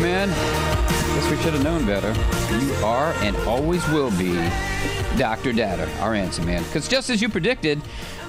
Man, guess we should have known better. You are and always will be Dr. Data, our answer man. Because just as you predicted,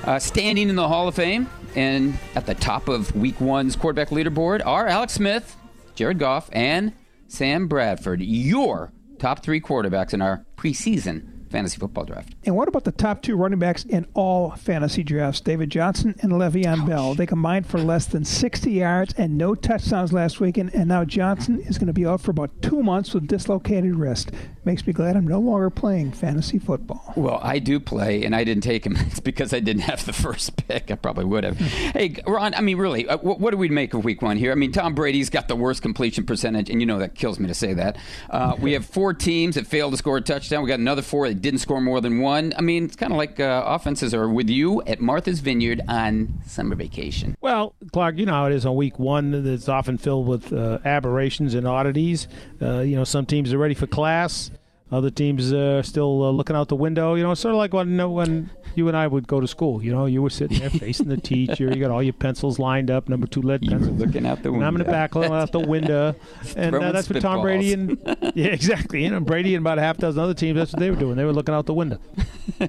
uh, standing in the Hall of Fame and at the top of Week One's quarterback leaderboard are Alex Smith, Jared Goff, and Sam Bradford. Your top three quarterbacks in our preseason fantasy football draft. And what about the top two running backs in all fantasy drafts? David Johnson and Le'Veon Bell. They combined for less than 60 yards and no touchdowns last weekend. And now Johnson is going to be out for about two months with dislocated wrist. Makes me glad I'm no longer playing fantasy football. Well, I do play, and I didn't take him. It's because I didn't have the first pick. I probably would have. hey, Ron, I mean, really, uh, what, what do we make of week one here? I mean, Tom Brady's got the worst completion percentage, and you know that kills me to say that. Uh, we have four teams that failed to score a touchdown. We got another four that didn't score more than one. I mean, it's kind of like uh, offenses are with you at Martha's Vineyard on summer vacation. Well, Clark, you know how it is on week one. That's often filled with uh, aberrations and oddities. Uh, you know, some teams are ready for class. Other teams are still uh, looking out the window. You know, sort of like when when you and I would go to school. You know, you were sitting there facing the teacher. You got all your pencils lined up, number two lead You pencils. looking out the And I'm in the back looking out the window, and uh, that's what Tom Brady and yeah, exactly. You know, Brady and about a half dozen other teams. That's what they were doing. They were looking out the window.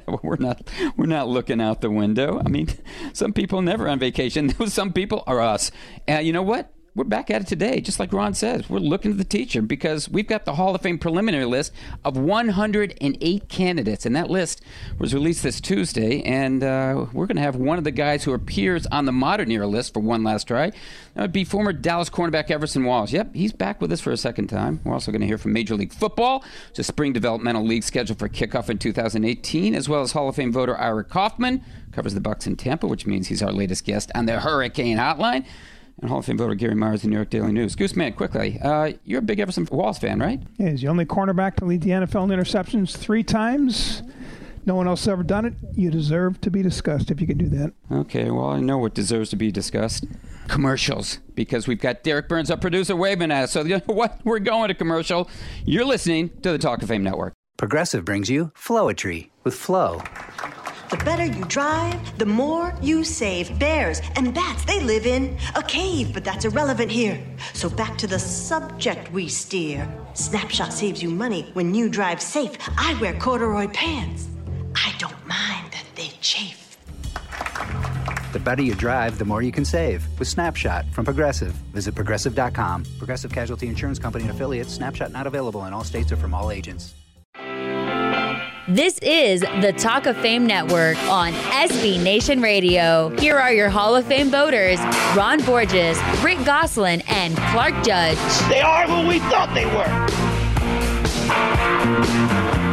Well, we're not we're not looking out the window. I mean, some people never on vacation. Some people are us. And you know what? We're back at it today, just like Ron says. We're looking at the teacher because we've got the Hall of Fame preliminary list of 108 candidates, and that list was released this Tuesday. And uh, we're going to have one of the guys who appears on the modern era list for one last try. That would be former Dallas cornerback Everson Walls. Yep, he's back with us for a second time. We're also going to hear from Major League Football, the spring developmental league scheduled for kickoff in 2018, as well as Hall of Fame voter Ira Kaufman covers the Bucs in Tampa, which means he's our latest guest on the Hurricane Hotline. And Hall of Fame voter Gary Myers, the New York Daily News. Gooseman, quickly, uh, you're a big Everson Walls fan, right? Yeah, he's the only cornerback to lead the NFL in interceptions three times. No one else has ever done it. You deserve to be discussed if you can do that. Okay, well, I know what deserves to be discussed. Commercials, because we've got Derek Burns, our producer, waving at us. So, you know what? We're going to commercial. You're listening to the Talk of Fame Network. Progressive brings you Flowetry with Flow. The better you drive, the more you save. Bears and bats, they live in a cave, but that's irrelevant here. So back to the subject we steer. Snapshot saves you money when you drive safe. I wear corduroy pants. I don't mind that they chafe. The better you drive, the more you can save with Snapshot from Progressive. Visit progressive.com. Progressive Casualty Insurance Company and affiliates. Snapshot not available in all states or from all agents. This is the Talk of Fame Network on SB Nation Radio. Here are your Hall of Fame voters Ron Borges, Rick Gosselin, and Clark Judge. They are who we thought they were.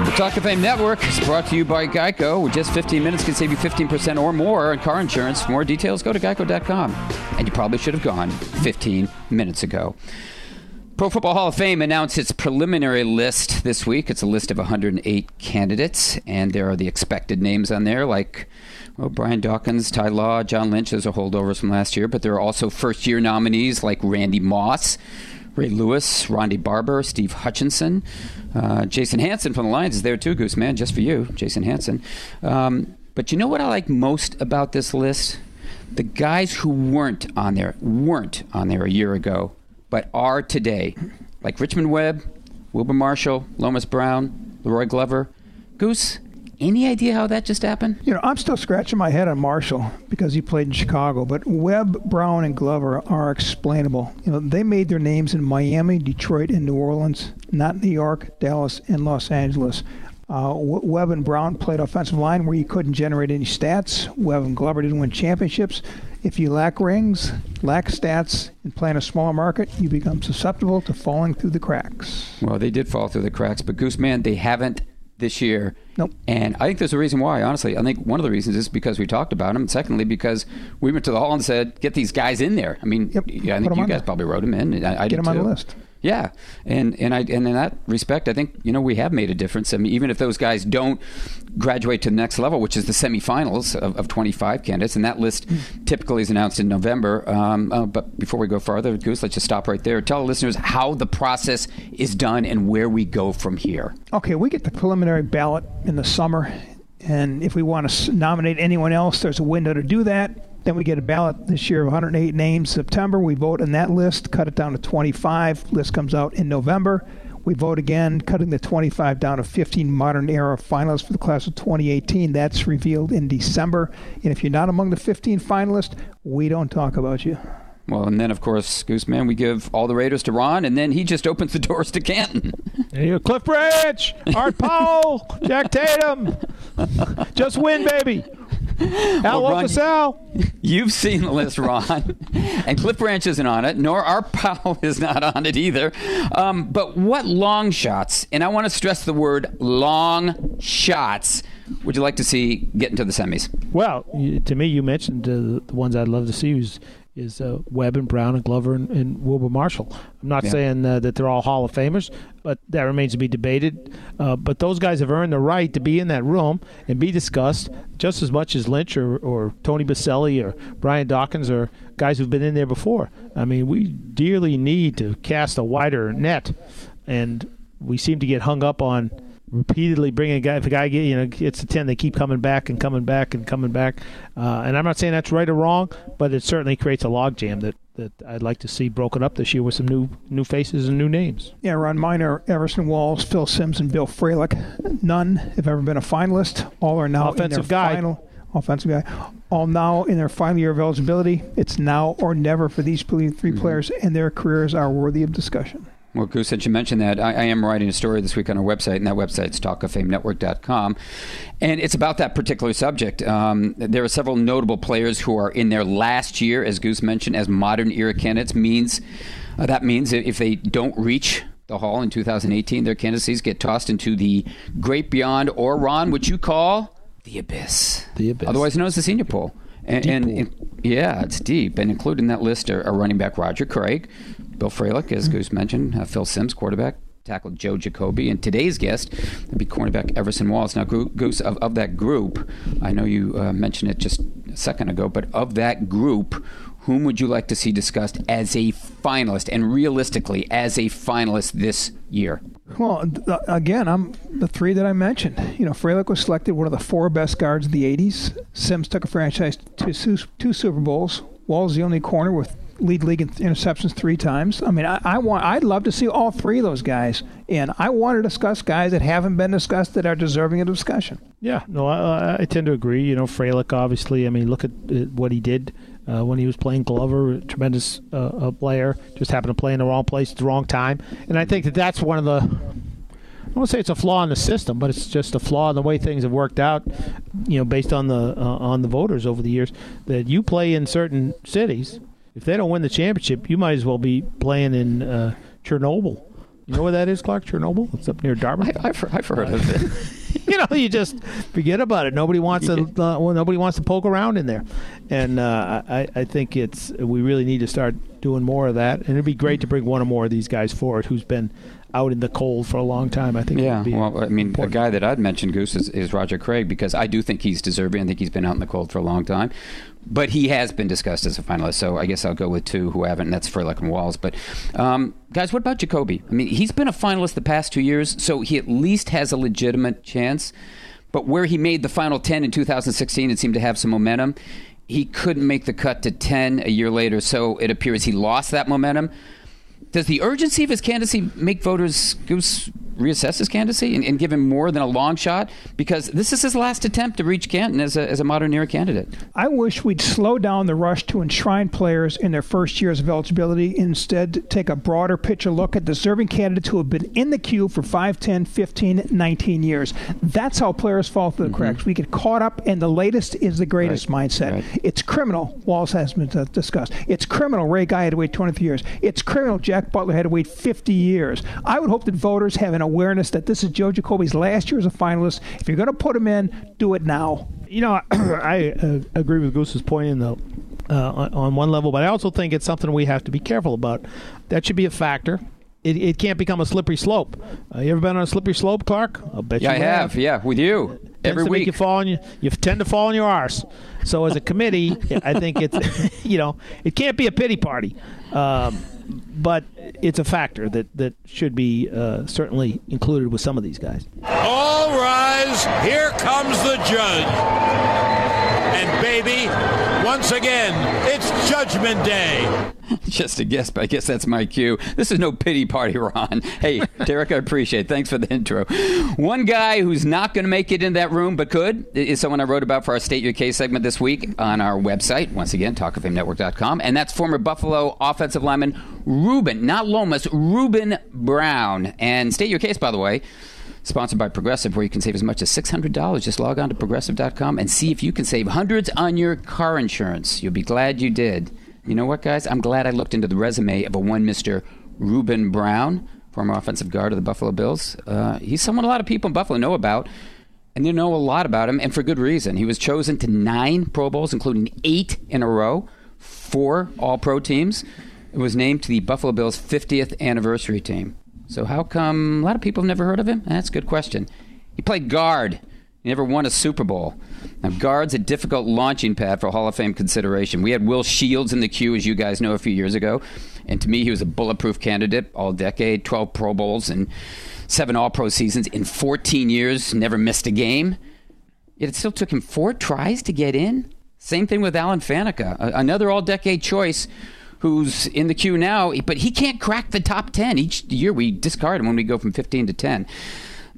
The Talk of Fame Network is brought to you by Geico. With just 15 minutes can save you 15% or more on car insurance. For more details, go to geico.com. And you probably should have gone 15 minutes ago. Pro Football Hall of Fame announced its preliminary list this week. It's a list of 108 candidates, and there are the expected names on there, like well, Brian Dawkins, Ty Law, John Lynch. Those are holdovers from last year, but there are also first year nominees like Randy Moss, Ray Lewis, Rondé Barber, Steve Hutchinson, uh, Jason Hanson from the Lions is there too, Goose Man, just for you, Jason Hanson. Um, but you know what I like most about this list? The guys who weren't on there, weren't on there a year ago, but are today, like Richmond Webb, Wilber Marshall, Lomas Brown, La'Roi Glover. Goose, any idea how that just happened? You know, I'm still scratching my head on Marshall because he played in Chicago, but Webb, Brown, and Glover are explainable. You know, they made their names in Miami, Detroit, and New Orleans, not New York, Dallas, and Los Angeles. Uh, Webb and Brown played offensive line where you couldn't generate any stats. Webb and Glover didn't win championships. If you lack rings, lack stats, and play in a smaller market, you become susceptible to falling through the cracks. Well, they did fall through the cracks, but Goose Man, they haven't this year. Nope. And I think there's a reason why, honestly. I think one of the reasons is because we talked about him. And secondly, because we went to the hall and said, get these guys in there. I mean, Yep. yeah, I think you guys there. probably wrote him in. and I, I Get did him on the list. Yeah, and and I and in that respect, I think you know we have made a difference. I mean, even if those guys don't graduate to the next level, which is the semifinals of, of 25 candidates, and that list typically is announced in November. Um, uh, but before we go farther, Goose, let's just stop right there. Tell the listeners how the process is done and where we go from here. Okay, we get the preliminary ballot in the summer, and if we want to nominate anyone else, there's a window to do that. Then we get a ballot this year of 108 names. September, we vote on that list, cut it down to 25. List comes out in November. We vote again, cutting the 25 down to 15 modern era finalists for the class of 2018. That's revealed in December. And if you're not among the 15 finalists, we don't talk about you. Well, and then of course, Gooseman, we give all the Raiders to Ron, and then he just opens the doors to Canton. There you go. Cliff Branch, Art Powell, Jack Tatum. Just win, baby. Al Well, Ron. You've seen the list, Ron, and Cliff Branch isn't on it, nor our Powell is not on it either. Um, but what long shots, and I want to stress the word long shots, would you like to see get into the semis? Well, to me, you mentioned uh, the ones I'd love to see is, is uh, Webb and Brown and Glover and, and Wilber Marshall. I'm not Yeah. saying uh, that they're all Hall of Famers, but that remains to be debated. Uh, but those guys have earned the right to be in that room and be discussed just as much as Lynch or, or Tony Boselli or Brian Dawkins or guys who've been in there before. I mean, we dearly need to cast a wider net, and we seem to get hung up on repeatedly bringing a guy. If a guy get you know gets a ten, they keep coming back and coming back and coming back. Uh, and I'm not saying that's right or wrong, but it certainly creates a logjam that that I'd like to see broken up this year with some new new faces and new names. Yeah, Ron Miner, Everson Walls, Phil Simms, and Bill Fralic. None have ever been a finalist. All are now Offensive in their guy. final offensive guy. All now in their final year of eligibility. It's now or never for these three Mm-hmm. players, and their careers are worthy of discussion. Well, Goose, since you mentioned that, I, I am writing a story this week on our website, and that website's talkoffamenetwork.com. And it's about that particular subject. Um, there are several notable players who are in their last year, as Goose mentioned, as modern era candidates. Means uh, That means if they don't reach the hall in 2018, their candidacies get tossed into the great beyond, or Ron, which you call the abyss. The abyss. Otherwise known as the senior pool. And, and, and- yeah, it's deep. And included in that list are, are running back Roger Craig, Bill Fralic, as Goose mentioned, uh, Phil Simms, quarterback, tackled Joe Jacoby, and today's guest would be cornerback Everson Walls. Now, Goose, of, of that group, I know you uh, mentioned it just a second ago, but of that group, whom would you like to see discussed as a finalist and realistically as a finalist this year? Well, again, I'm the three that I mentioned. You know, Fralic was selected one of the four best guards of the '80s. Simms took a franchise to two Super Bowls. Wall's the only corner with lead league in interceptions three times. I mean, I, I want, I'd love to see all three of those guys, and I want to discuss guys that haven't been discussed that are deserving of discussion. Yeah, no, I, I tend to agree. You know, Fralic, obviously, I mean, look at what he did uh, when he was playing Glover, tremendous uh, player, just happened to play in the wrong place at the wrong time. And I think that that's one of the, I won't say it's a flaw in the system, but it's just a flaw in the way things have worked out, you know, based on the uh, on the voters over the years, that you play in certain cities. If they don't win the championship, you might as well be playing in uh, Chernobyl. You know where that is, Clark? Chernobyl? It's up near Dartmouth. I, I've, I've heard of it. you know, you just forget about it. Nobody wants to. Uh, well, nobody wants to poke around in there, and uh, I, I think it's we really need to start doing more of that. And it'd be great to bring one or more of these guys forward who's been out in the cold for a long time. I think. it Yeah, would be well, I mean, important. a guy that I'd mentioned, Goose, is, is Roger Craig because I do think he's deserving. I think he's been out in the cold for a long time. But he has been discussed as a finalist, so I guess I'll go with two who haven't, and that's Fralic and Walls. But, um, guys, what about Jacoby? I mean, he's been a finalist the past two years, so he at least has a legitimate chance. But where he made the final 10 in 2016 and seemed to have some momentum, he couldn't make the cut to 10 a year later, so it appears he lost that momentum. Does the urgency of his candidacy make voters Goose reassess his candidacy and, and give him more than a long shot? Because this is his last attempt to reach Canton as a, as a modern era candidate. I wish we'd slow down the rush to enshrine players in their first years of eligibility. Instead, take a broader picture look at deserving candidates who have been in the queue for 5, 10, 15, 19 years. That's how players fall through the cracks. We get caught up, and the latest is the greatest mindset. right. It's criminal, Walls has been uh, discussed. It's criminal, Ray Guy had to wait 23 years. It's criminal, Jack Butler had to wait 50 years. I would hope that voters have an awareness that this is Joe Jacoby's last year as a finalist. If you're going to put him in, do it now. You know, I uh, agree with Goose's point in the uh, on, on one level, but I also think it's something we have to be careful about. That should be a factor. It, it can't become a slippery slope. Uh, you ever been on a slippery slope, Clark? I'll bet Yeah, you I have. Yeah, with you Tends every to make week. you fall on you. You tend to fall on your arse. So as a committee, I think it's you know it can't be a pity party, um, but it's a factor that that should be uh, certainly included with some of these guys. All rise. Here comes the judge. And baby, once again, it's Judgment Day. Just a guess, but I guess that's my cue. This is no pity party, Ron. Hey, Derek, I appreciate it. Thanks for the intro. One guy who's not going to make it in that room but could is someone I wrote about for our State Your Case segment this week on our website. Once again, talkoffamenetwork.com. And that's former Buffalo offensive lineman Ruben, not Lomas, Ruben Brown. And State Your Case, by the way, Sponsored by Progressive, where you can save as much as $600. Just log on to progressive.com and see if you can save hundreds on your car insurance. You'll be glad you did. You know what, guys? I'm glad I looked into the resume of a one Mr. Ruben Brown, former offensive guard of the Buffalo Bills. Uh, he's someone a lot of people in Buffalo know about, and they know a lot about him, and for good reason. He was chosen to nine Pro Bowls, including eight in a row, four All Pro teams. It was named to the Buffalo Bills' 50th anniversary team. So how come a lot of people have never heard of him? That's a good question. He played guard. He never won a Super Bowl. Now, guard's a difficult launching pad for Hall of Fame consideration. We had Will Shields in the queue, as you guys know, a few years ago. And to me, he was a bulletproof candidate all decade 12 Pro Bowls and seven All Pro seasons in 14 years, never missed a game. Yet it still took him four tries to get in. Same thing with Alan Faneca, another all decade choice who's in the queue now, but he can't crack the top 10. Each year we discard him when we go from 15 to 10.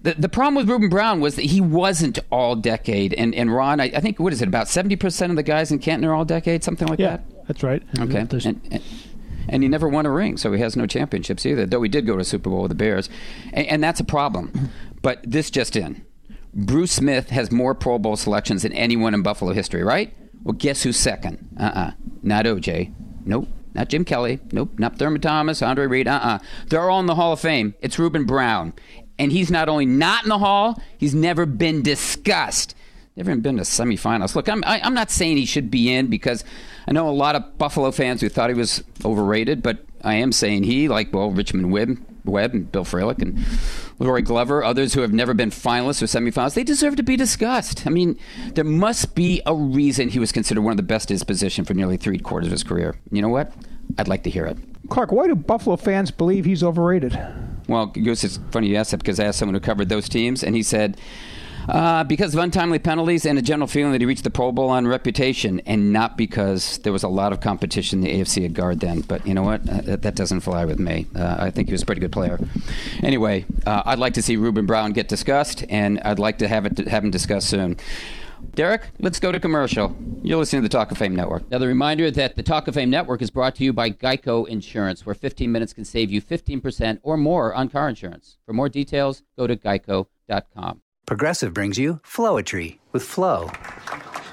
The, the problem with Ruben Brown was that he wasn't all decade. And, and Ron, I, I think, what is it, about 70% of the guys in Canton are all decade, something like Yeah, that? that's right. Okay. And, and, and he never won a ring, so he has no championships either, though he did go to a Super Bowl with the Bears. And, and that's a problem. But this just in Bruce Smith has more Pro Bowl selections than anyone in Buffalo history, right? Well, guess who's second? Uh uh Not OJ. Nope. Not Jim Kelly. Nope. Not Thurman Thomas, Andre Reed. Uh uh They're all in the Hall of Fame. It's Ruben Brown. And he's not only not in the Hall, he's never been discussed. Never even been to semifinals. Look, I'm I, I'm not saying he should be in because I know a lot of Buffalo fans who thought he was overrated, but I am saying he, like well, Richmond Webb, Webb and Bill Fralic and La'Roi Glover, others who have never been finalists or semifinals, they deserve to be discussed. I mean, there must be a reason he was considered one of the best in his position for nearly three quarters of his career. You know what? I'd like to hear it. Clark, why do Buffalo fans believe he's overrated? Well, Goose, it's funny you asked that because I asked someone who covered those teams, and he said, uh, because of untimely penalties and a general feeling that he reached the Pro Bowl on reputation, and not because there was a lot of competition in the AFC at guard then. But you know what? Uh, that, that doesn't fly with me. Uh, I think he was a pretty good player. Anyway, uh, I'd like to see Ruben Brown get discussed, and I'd like to have it have him discussed soon. Derek, let's go to commercial. You're listening to the Talk of Fame Network. Another reminder that the Talk of Fame Network is brought to you by Geico Insurance, where 15 minutes can save you 15% or more on car insurance. For more details, go to geico.com. Progressive brings you Flowetry with Flow.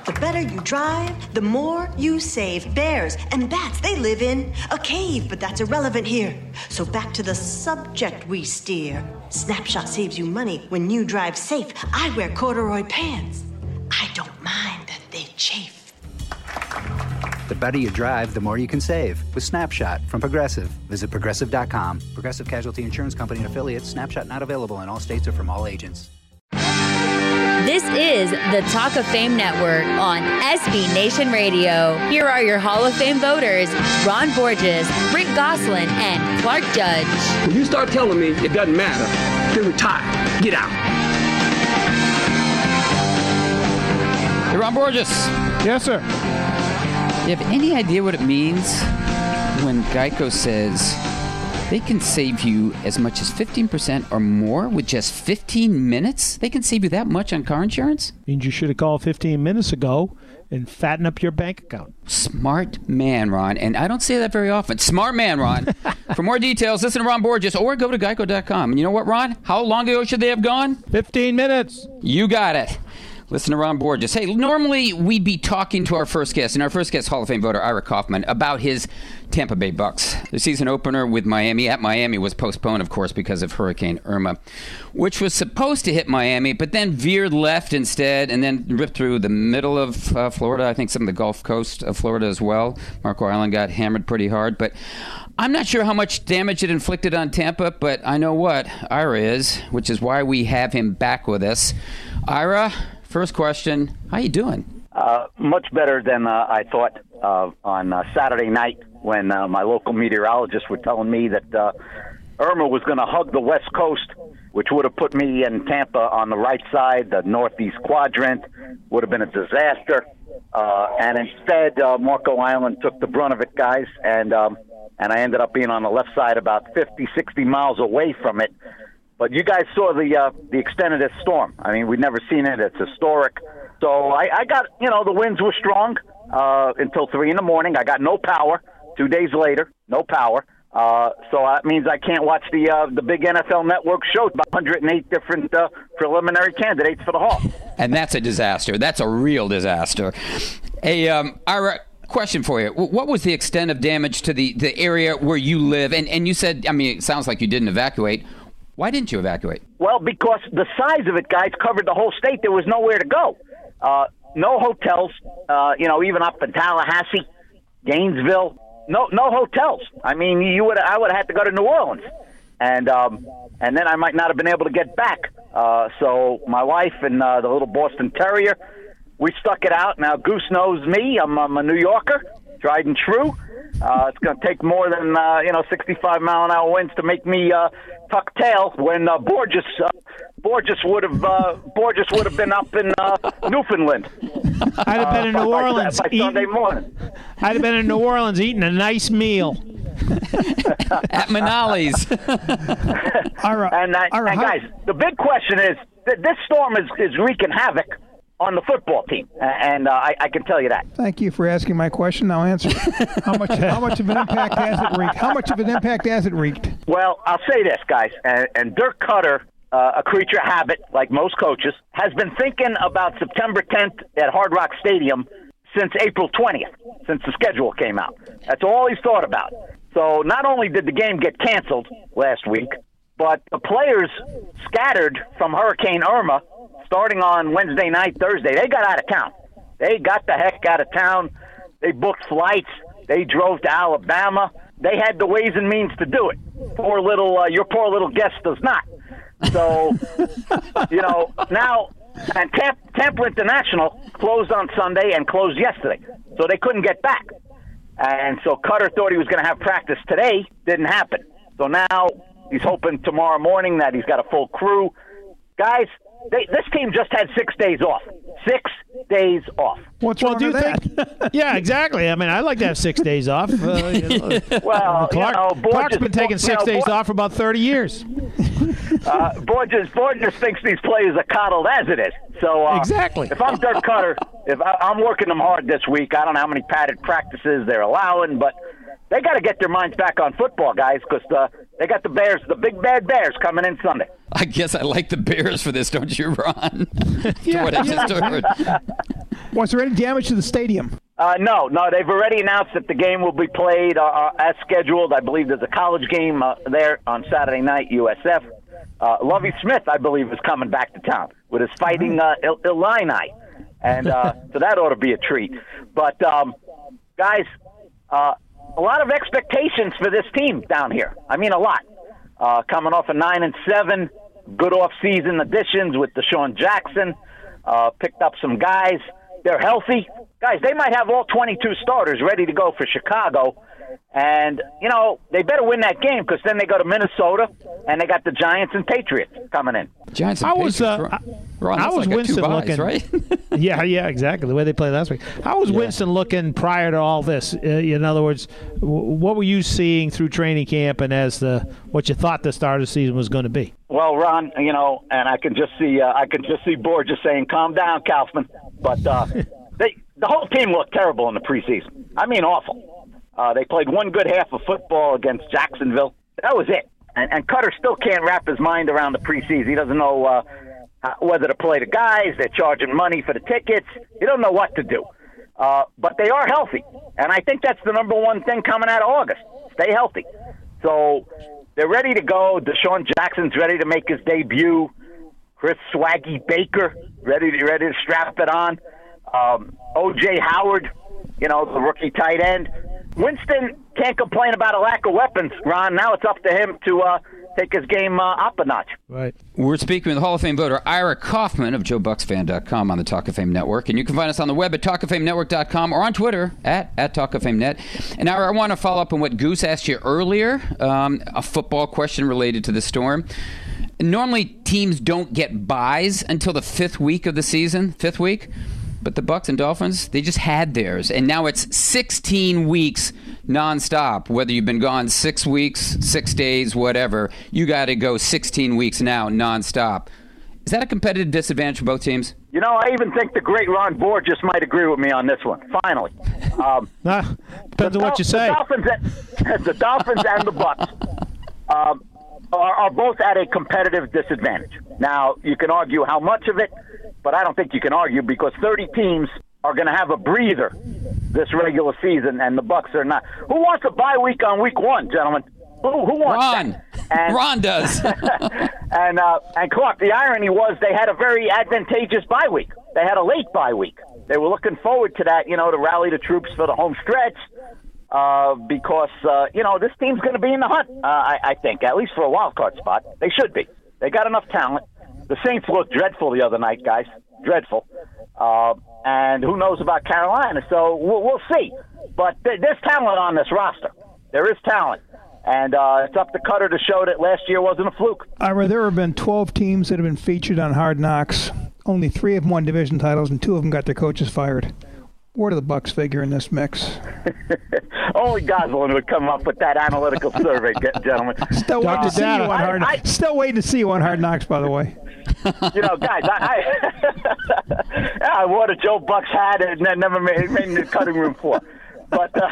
The better you drive, the more you save. Bears and bats, they live in a cave, but that's irrelevant here. So back to the subject we steer. Snapshot saves you money when you drive safe. I wear corduroy pants. I don't mind that they chafe. The better you drive, the more you can save with Snapshot from Progressive. Visit progressive.com. Progressive Casualty Insurance Company and affiliates. Snapshot not available in all states or from all agents. This is the Talk of Fame Network on SB Nation Radio. Here are your Hall of Fame voters Ron Borges, Rick Gosselin, and Clark Judge. When you start telling me it doesn't matter, then retire. Get out. Ron Borges. Yes, sir. You have any idea what it means when Geico says they can save you as much as 15% or more with just 15 minutes? They can save you that much on car insurance? Means you should have called 15 minutes ago and fatten up your bank account. Smart man, Ron. And I don't say that very often. Smart man, Ron. For more details, listen to Ron Borges or go to geico.com. And you know what, Ron? How long ago should they have gone? 15 minutes. You got it. Listen to Ron Borges. Hey, normally we'd be talking to our first guest, and our first guest, Hall of Fame voter Ira Kaufman, about his Tampa Bay Bucs. The season opener with Miami at Miami was postponed, of course, because of Hurricane Irma, which was supposed to hit Miami, but then veered left instead, and then ripped through the middle of uh, Florida. I think some of the Gulf Coast of Florida as well. Marco Island got hammered pretty hard, but I'm not sure how much damage it inflicted on Tampa, but I know what Ira is, which is why we have him back with us. Ira, first question: How you doing? Uh, much better than uh, I thought uh, on uh, Saturday night when uh, my local meteorologists were telling me that uh, Irma was going to hug the West Coast, which would have put me in Tampa on the right side, the northeast quadrant, would have been a disaster. And instead, Marco Island took the brunt of it, guys, and um, and I ended up being on the left side, about 50, 60 miles away from it. But you guys saw the uh, the extent of this storm. I mean, we've never seen it. It's historic. So I, I got, you know, the winds were strong uh, until three in the morning. I got no power. Two days later, no power. Uh, so that means I can't watch the uh, the big NFL Network show. About 108 different uh, preliminary candidates for the Hall. And that's a disaster. That's a real disaster. Hey, um, Ira, question for you. What was the extent of damage to the, the area where you live? And, and you said, I mean, it sounds like you didn't evacuate. Why didn't you evacuate? Well, because the size of it, guys, covered the whole state. There was nowhere to go. Uh, no hotels. Uh, you know, even up in Tallahassee, Gainesville, no no hotels. I mean, you would I would have had to go to New Orleans, and um, and then I might not have been able to get back. Uh, so my wife and uh, the little Boston Terrier, we stuck it out. Now Goose knows me. I'm, I'm a New Yorker, tried and true. Uh, it's going to take more than uh, you know 65 mile an hour winds to make me uh, tuck tail. When uh, Borges uh, Borges would have uh, Borges would have been up in uh, Newfoundland. I'd have been in uh, New Orleans by Sunday eating- morning. I'd have been in New Orleans eating a nice meal. At Manale's. and, uh, and guys, the big question is th- this storm is, is wreaking havoc on the football team, and uh, I, I can tell you that. Thank you for asking my question. I'll answer. how much? How much of an impact has it wreaked? How much of an impact has it wreaked? Well, I'll say this, guys, and, and Dirk Koetter, uh, a creature of habit, like most coaches, has been thinking about September 10th at Hard Rock Stadium since April 20th, since the schedule came out. That's all he's thought about. So not only did the game get canceled last week, but the players scattered from Hurricane Irma starting on Wednesday night, Thursday. They got out of town. They got the heck out of town. They booked flights. They drove to Alabama. They had the ways and means to do it. Poor little, uh, your poor little guest does not. So, you know, now, and Tampa, Tampa International closed on Sunday and closed yesterday. So they couldn't get back. And so Koetter thought he was going to have practice today. Didn't happen. So now he's hoping tomorrow morning that he's got a full crew. Guys, they, this team just had six days off. Six days off. What's well, do you think? yeah, exactly. I mean, I'd like to have six days off. Uh, you know. Well, Clark, you know, Borges, Clark's been taking you six know, days Bor- off for about thirty years. uh, Borges, Borges thinks these players are coddled as it is. So uh, Exactly. If I'm Dirk Koetter, if I, I'm working them hard this week, I don't know how many padded practices they're allowing, but they got to get their minds back on football, guys, because uh, they got the Bears, the big bad Bears, coming in Sunday. I guess I like the Bears for this, don't you, Ron? to what I just heard. Was there any damage to the stadium? Uh, no, no, they've already announced that the game will be played uh, uh, as scheduled. I believe there's a college game uh, there on Saturday night, USF. Uh, Lovie Smith, I believe, is coming back to town with his fighting uh, Il- Illini, and uh, so that ought to be a treat. But um, guys, uh, a lot of expectations for this team down here. I mean, a lot. Uh, coming off a nine and seven, good off-season additions with DeSean Jackson. Uh, picked up some guys. They're healthy. Guys, they might have all 22 starters ready to go for Chicago. And, you know, they better win that game because then they go to Minnesota and they got the Giants and Patriots coming in. Giants and I was, uh, Patriots, I- Ron, I was like Winston buys, looking. right? yeah, yeah, exactly. The way they played last week. How was Winston looking prior to all this? Uh, in other words, what were you seeing through training camp and as the what you thought the start of the season was going to be? Well, Ron, you know, and I can just see, uh, I can just see Borges saying, "Calm down, Kaufman." But uh, they, the whole team looked terrible in the preseason. I mean, awful. Uh, they played one good half of football against Jacksonville. That was it. And, and Koetter still can't wrap his mind around the preseason. He doesn't know uh, whether to play the guys. They're charging money for the tickets. You don't know what to do. Uh, but they are healthy, and I think that's the number one thing coming out of August. Stay healthy. So they're ready to go. DeSean Jackson's ready to make his debut. Chris Swaggy Baker ready to ready to strap it on. Um, O.J. Howard, you know the rookie tight end. Winston can't complain about a lack of weapons, Ron. Now it's up to him to uh, take his game uh, up a notch. Right. We're speaking with the Hall of Fame voter Ira Kaufman of JoeBucsFan.com on the Talk of Fame Network. And you can find us on the web at TalkOfFameNetwork.com or on Twitter at, at Talk of Fame Net. And Ira, I want to follow up on what Goose asked you earlier, um, a football question related to the Storm. Normally, teams don't get buys until the fifth week of the season, fifth week. But the Bucs and Dolphins, they just had theirs, and now it's 16 weeks nonstop. Whether you've been gone six weeks, six days, whatever, you got to go 16 weeks now nonstop. Is that a competitive disadvantage for both teams? You know, I even think the great Ron just might agree with me on this one. Finally, um, nah, depends on what you say. The Dolphins, and, the Dolphins and the Bucs um, are, are both at a competitive disadvantage. Now, you can argue how much of it, but I don't think you can argue because 30 teams are going to have a breather this regular season, and the Bucs are not. Who wants a bye week on week one, gentlemen? Who, who wants Ron. that? And, Ron does. and uh, and Clark, the irony was they had a very advantageous bye week. They had a late bye week. They were looking forward to that, you know, to rally the troops for the home stretch. Uh, because uh, you know this team's going to be in the hunt. Uh, I, I think at least for a wild card spot, they should be. They got enough talent. The Saints looked dreadful the other night, guys. Dreadful. Uh, and who knows about Carolina? So we'll, we'll see. But th- there's talent on this roster. There is talent. And uh, it's up to Koetter to show that last year wasn't a fluke. Ira, there have been 12 teams that have been featured on Hard Knocks. Only three of them won division titles, and two of them got their coaches fired. Where do the Bucs figure in this mix? Only Gosselin would come up with that analytical survey, gentlemen. Still waiting to see you on Hard I, I, Still waiting to see you on Hard Knocks, by the way. you know, guys, I, I, I wore the Joe Bucs hat and then never made, made in the cutting room floor. But uh,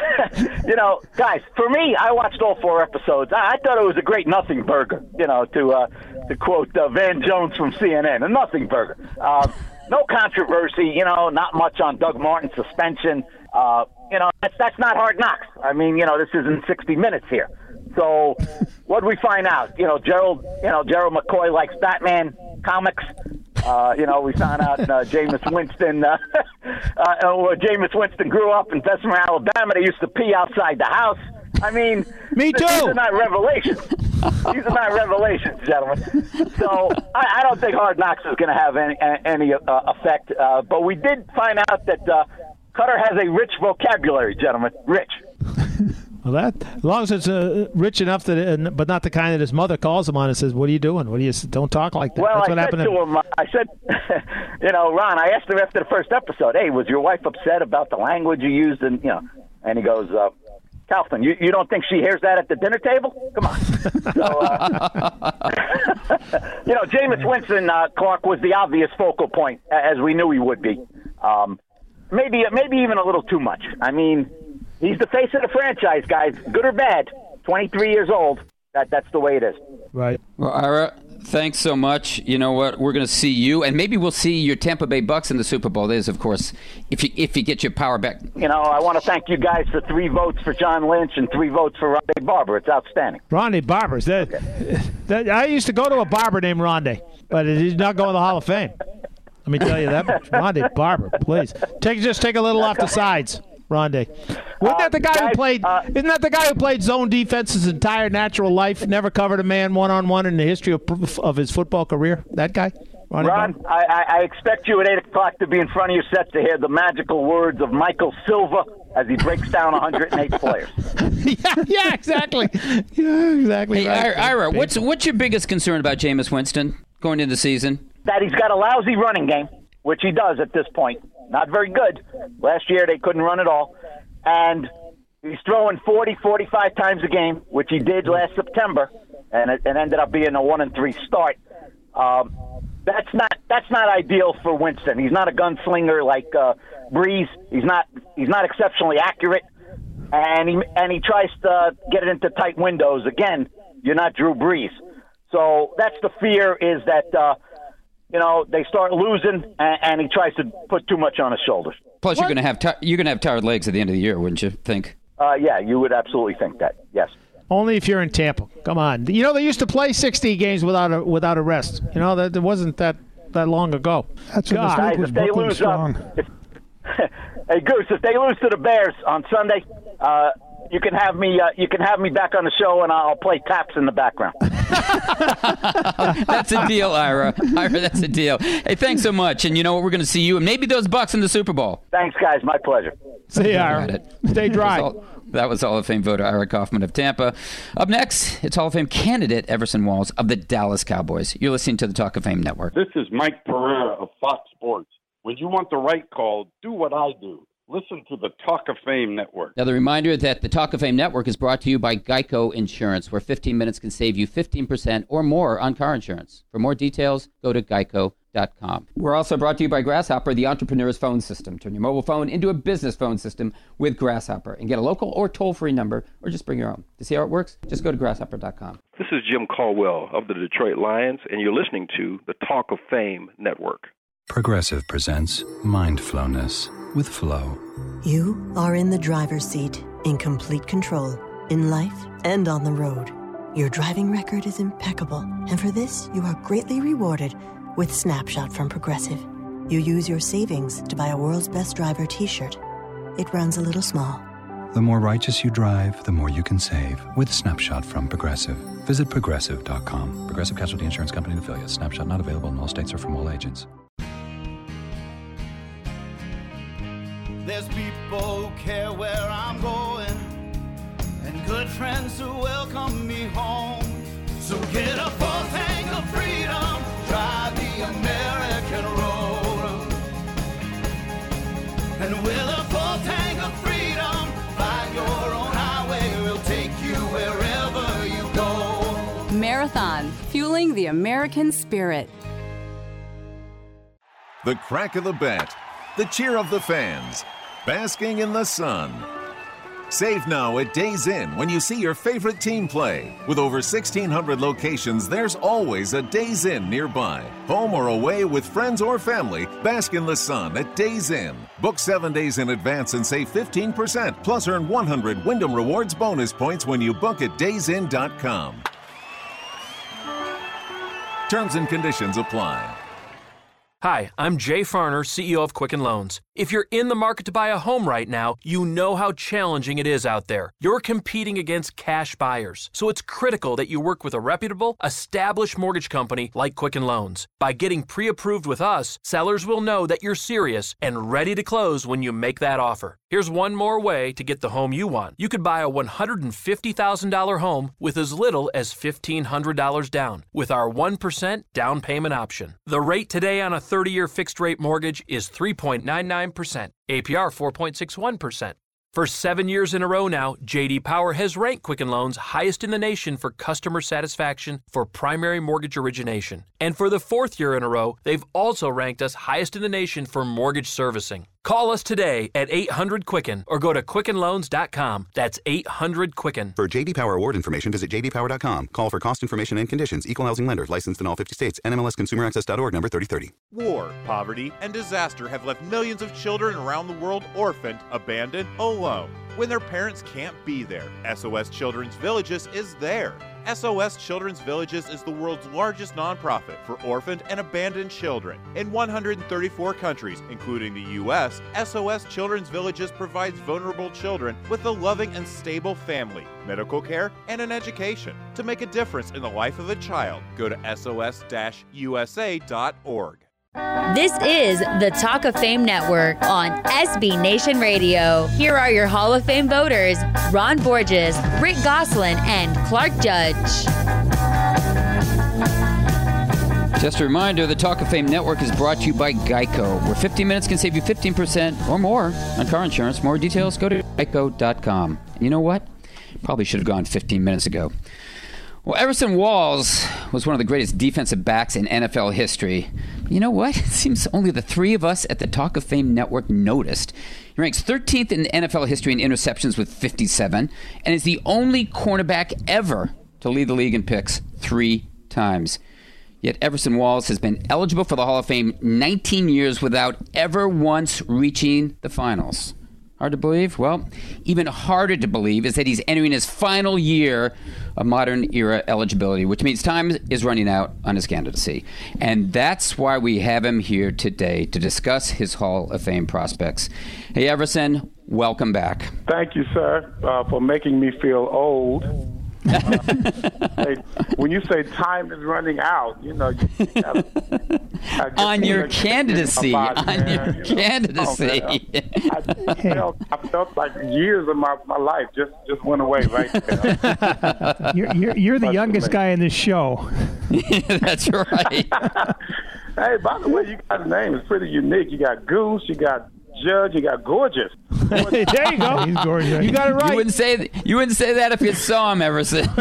you know, guys, for me, I watched all four episodes. I, I thought it was a great nothing burger. You know, to uh, to quote uh, Van Jones from CNN, a nothing burger. Uh, no controversy. You know, not much on Doug Martin's suspension. Uh, you know, that's that's not hard knocks. I mean, you know, this isn't 60 minutes here. So, what do we find out? You know, Gerald, you know, Gerald McCoy likes Batman comics. Uh, you know, we found out uh, Jameis Winston, uh, uh, where Jameis Winston grew up in Bessemer, Alabama. They used to pee outside the house. I mean, me too. These are not revelations. These are not revelations, gentlemen. So I, I don't think Hard Knocks is going to have any any uh, effect. Uh, but we did find out that uh, Koetter has a rich vocabulary, gentlemen. Rich. Well, that as long as it's uh, rich enough that, uh, but not the kind that his mother calls him on and says, "What are you doing? What are you? Don't talk like that." Well, That's I what said happened to him. I said, you know, Ron. I asked him after the first episode, "Hey, was your wife upset about the language you used?" And you know, and he goes, uh, "Calvin, you you don't think she hears that at the dinner table? Come on." so, uh, you know, Jameis Winston uh, Clark was the obvious focal point, as we knew he would be. Um, maybe maybe even a little too much. I mean, he's the face of the franchise, guys. Good or bad, 23 years old. That that's the way it is. Right. Well, Ira, thanks so much. You know what? We're going to see you, and maybe we'll see your Tampa Bay Bucs in the Super Bowl. That is, of course, if you if you get your power back. You know, I want to thank you guys for three votes for John Lynch and three votes for Rondé Barber. It's outstanding. Rondé Barber's that, that. I used to go to a barber named Rondé, but he's not going to the Hall of Fame. Let me tell you that much. Rondé Barber, please take just take a little off the sides. Rondé. Wasn't that the um, guy who played? Uh, isn't that the guy who played zone defense his entire natural life? Never covered a man one on one in the history of, of his football career. That guy. Ronnie Ron, I, I, I expect you at eight o'clock to be in front of your set to hear the magical words of Michael Silva as he breaks down 108 players. yeah, yeah, exactly. Yeah, exactly. Hey, right. Ira, what's what's your biggest concern about Jameis Winston going into the season? That he's got a lousy running game, which he does at this point. Not very good. Last year they couldn't run at all. And he's throwing 40, 45 times a game, which he did last September, and it, ended up being a one and three start. Um, that's not that's not ideal for Winston. He's not a gunslinger like uh, Brees. He's not he's not exceptionally accurate, and he and he tries to get it into tight windows. Again, you're not Drew Brees, so that's the fear is that. Uh, you know, they start losing, and, and he tries to put too much on his shoulders. Plus, you're going to have ti you're going to have tired legs at the end of the year, wouldn't you think? Uh, yeah, you would absolutely think that. Yes. Only if you're in Tampa. Come on. You know they used to play 60 games without a without a rest. You know that it wasn't that that long ago. That's when God. the Sneak was if they Brooklyn lose strong. up, if, hey Goose, if they lose to the Bears on Sunday, uh, you can have me. Uh, you can have me back on the show, and I'll play taps in the background. That's a deal, Ira. Ira, that's a deal. Hey, thanks so much. And you know what? We're going to see you and maybe those Bucs in the Super Bowl. Thanks, guys. My pleasure. See you, Got Ira. it. Stay dry. That was, all, that was Hall of Fame voter Ira Kaufman of Tampa. Up next, it's Hall of Fame candidate Everson Walls of the Dallas Cowboys. You're listening to the Talk of Fame Network. This is Mike Pereira of Fox Sports. When you want the right call, do what I do. Listen to the Talk of Fame Network. Now, the reminder that the Talk of Fame Network is brought to you by Geico Insurance, where 15 minutes can save you 15% or more on car insurance. For more details, go to geico.com. We're also brought to you by Grasshopper, the entrepreneur's phone system. Turn your mobile phone into a business phone system with Grasshopper and get a local or toll free number or just bring your own. To see how it works, just go to grasshopper.com. This is Jim Caldwell of the Detroit Lions, and you're listening to the Talk of Fame Network. Progressive presents Mindfulness with Flow. You are in the driver's seat, in complete control, in life and on the road. Your driving record is impeccable, and for this, you are greatly rewarded with Snapshot from Progressive. You use your savings to buy a World's Best Driver t shirt. It runs a little small. The more righteous you drive, the more you can save with Snapshot from Progressive. Visit progressive.com. Progressive Casualty Insurance Company and affiliates. Snapshot not available in all states or from all agents. There's people who care where I'm going, and good friends who welcome me home. So get a full tank of freedom, drive the American road. And with a full tank of freedom, find your own highway, we'll take you wherever you go. Marathon, fueling the American spirit. The crack of the bat, the cheer of the fans, basking in the sun. Save now at Days Inn when you see your favorite team play. With over 1,600 locations, there's always a Days Inn nearby. Home or away with friends or family, bask in the sun at Days Inn. Book seven days in advance and save 15%, plus earn 100 Wyndham Rewards bonus points when you book at daysinn.com. Terms and conditions apply. Hi, I'm Jay Farner, CEO of Quicken Loans. If you're in the market to buy a home right now, you know how challenging it is out there. You're competing against cash buyers, so it's critical that you work with a reputable, established mortgage company like Quicken Loans. By getting pre approved with us, sellers will know that you're serious and ready to close when you make that offer. Here's one more way to get the home you want. You could buy a $150,000 home with as little as $1,500 down with our 1% down payment option. The rate today on a 30 year fixed rate mortgage is 3.99%, APR 4.61%. For seven years in a row now, JD Power has ranked Quicken Loans highest in the nation for customer satisfaction for primary mortgage origination. And for the fourth year in a row, they've also ranked us highest in the nation for mortgage servicing. Call us today at 800 Quicken or go to QuickenLoans.com. That's 800 Quicken. For JD Power award information, visit jdpower.com. Call for cost information and conditions. Equal housing lender. Licensed in all 50 states. NMLS NMLSConsumerAccess.org number 3030. War, poverty, and disaster have left millions of children around the world orphaned, abandoned, alone. When their parents can't be there, SOS Children's Villages is there. SOS Children's Villages is the world's largest nonprofit for orphaned and abandoned children. In 134 countries, including the U.S., SOS Children's Villages provides vulnerable children with a loving and stable family, medical care, and an education. To make a difference in the life of a child, go to sos-usa.org. This is the Talk of Fame Network on SB Nation Radio. Here are your Hall of Fame voters Ron Borges, Rick Gosselin, and Clark Judge. Just a reminder the Talk of Fame Network is brought to you by Geico, where 15 minutes can save you 15% or more on car insurance. More details, go to geico.com. You know what? Probably should have gone 15 minutes ago. Well, Everson Walls was one of the greatest defensive backs in NFL history. You know what? It seems only the three of us at the Talk of Fame Network noticed. He ranks 13th in NFL history in interceptions with 57, and is the only cornerback ever to lead the league in picks three times. Yet Everson Walls has been eligible for the Hall of Fame 19 years without ever once reaching the finals. Hard to believe? Well, even harder to believe is that he's entering his final year of modern era eligibility, which means time is running out on his candidacy. And that's why we have him here today to discuss his Hall of Fame prospects. Hey, Everson, welcome back. Thank you, sir, uh, for making me feel old. Hey, when you say time is running out, you know, you gotta, on your candidacy, body, on man, your you know. candidacy. Oh, I, felt, I felt like years of my, my life just, just went away right there. You're, you're, you're the youngest guy in this show. That's right. hey, by the way, you got a name. It's pretty unique. You got Goose, you got Judge, you got Gorgeous. there you go. He's gorgeous. You got it right. You wouldn't say th- you wouldn't say that if you saw him, Everson.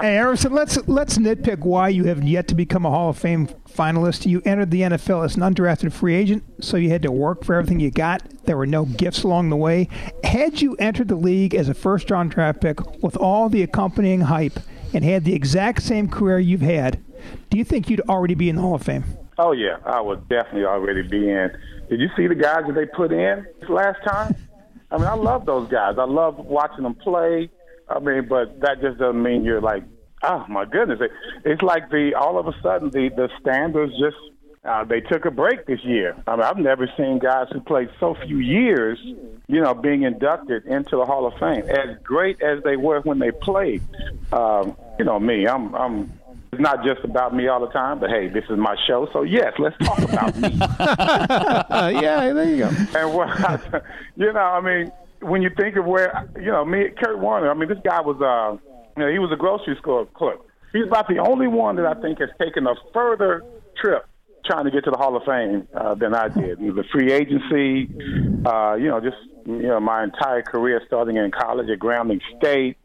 Hey, Everson, let's let's nitpick why you have yet to become a Hall of Fame finalist. You entered the NFL as an undrafted free agent, so you had to work for everything you got. There were no gifts along the way. Had you entered the league as a first-round draft pick with all the accompanying hype and had the exact same career you've had, do you think you'd already be in the Hall of Fame? Oh yeah, I would definitely already be in. Did you see the guys that they put in last time? I mean, I love those guys. I love watching them play. I mean, but that just doesn't mean you're like, oh my goodness. It, it's like the all of a sudden the the standards just uh, they took a break this year. I mean, I've never seen guys who played so few years, you know, being inducted into the Hall of Fame. As great as they were when they played, um, you know, me, I'm I'm it's not just about me all the time, but hey, this is my show, so yes, let's talk about me. yeah, there you go. And what, you know, I mean, when you think of where, you know, me, Kurt Warner, I mean, this guy was, uh, you know, he was a grocery store clerk. He's about the only one that I think has taken a further trip trying to get to the Hall of Fame uh, than I did. The free agency, uh, you know, just you know, my entire career starting in college at Grambling State,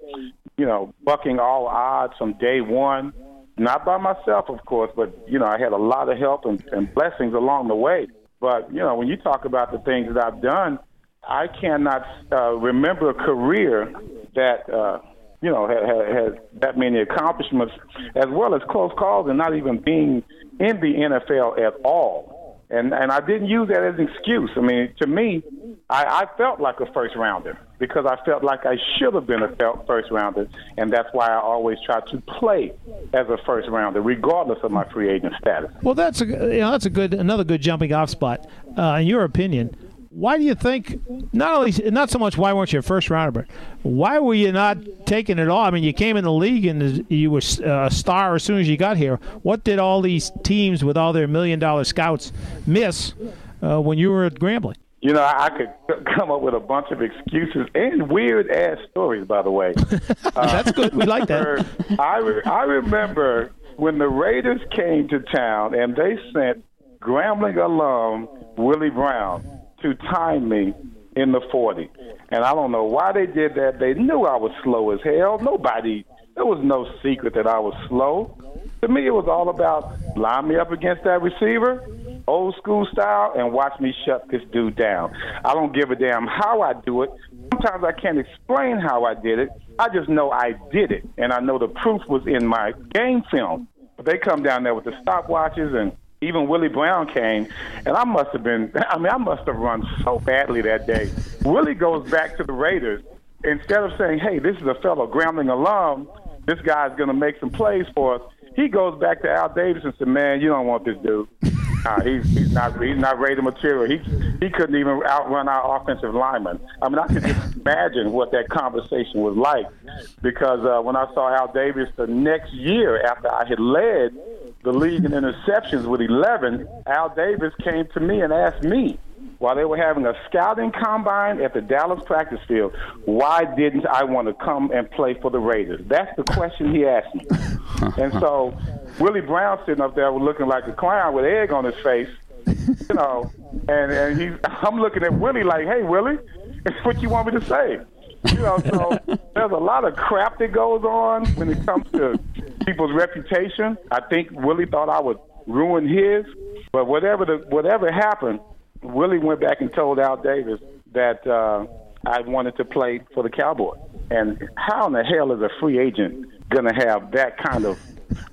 you know, bucking all odds from day one. Not by myself, of course, but you know, I had a lot of help and, and blessings along the way. But you know, when you talk about the things that I've done, I cannot uh, remember a career that uh, you know has, has that many accomplishments, as well as close calls, and not even being in the NFL at all. And and I didn't use that as an excuse. I mean, to me, I, I felt like a first rounder because I felt like I should have been a first rounder, and that's why I always try to play as a first rounder, regardless of my free agent status. Well, that's a you know, that's a good another good jumping off spot. Uh, in your opinion, why do you think not only not so much why weren't you a first rounder, but why were you not taken at all? I mean, you came in the league and you were a star as soon as you got here. What did all these teams with all their million dollar scouts miss uh, when you were at Grambling? You know, I could come up with a bunch of excuses and weird ass stories. By the way, uh, that's good. We like that. I re- I remember when the Raiders came to town and they sent Grambling alum Willie Brown to time me in the 40. And I don't know why they did that. They knew I was slow as hell. Nobody, there was no secret that I was slow. To me, it was all about line me up against that receiver, old school style, and watch me shut this dude down. I don't give a damn how I do it. Sometimes I can't explain how I did it. I just know I did it, and I know the proof was in my game film. But they come down there with the stopwatches and even Willie Brown came, and I must have been, I mean, I must have run so badly that day. Willie goes back to the Raiders. Instead of saying, hey, this is a fellow Grambling alum, this guy's going to make some plays for us, he goes back to Al Davis and said, man, you don't want this dude. Nah, he's, he's not he's not Raider material. He he couldn't even outrun our offensive lineman. I mean, I could just imagine what that conversation was like because uh, when I saw Al Davis the next year after I had led the league in interceptions with 11, Al Davis came to me and asked me, while they were having a scouting combine at the Dallas practice field, why didn't I want to come and play for the Raiders? That's the question he asked me. and so Willie Brown sitting up there looking like a clown with egg on his face, you know, and, and he, I'm looking at Willie like, hey, Willie, it's what you want me to say? You know, so there's a lot of crap that goes on when it comes to people's reputation. I think Willie thought I would ruin his, but whatever the whatever happened, Willie went back and told Al Davis that uh, I wanted to play for the Cowboys. And how in the hell is a free agent going to have that kind of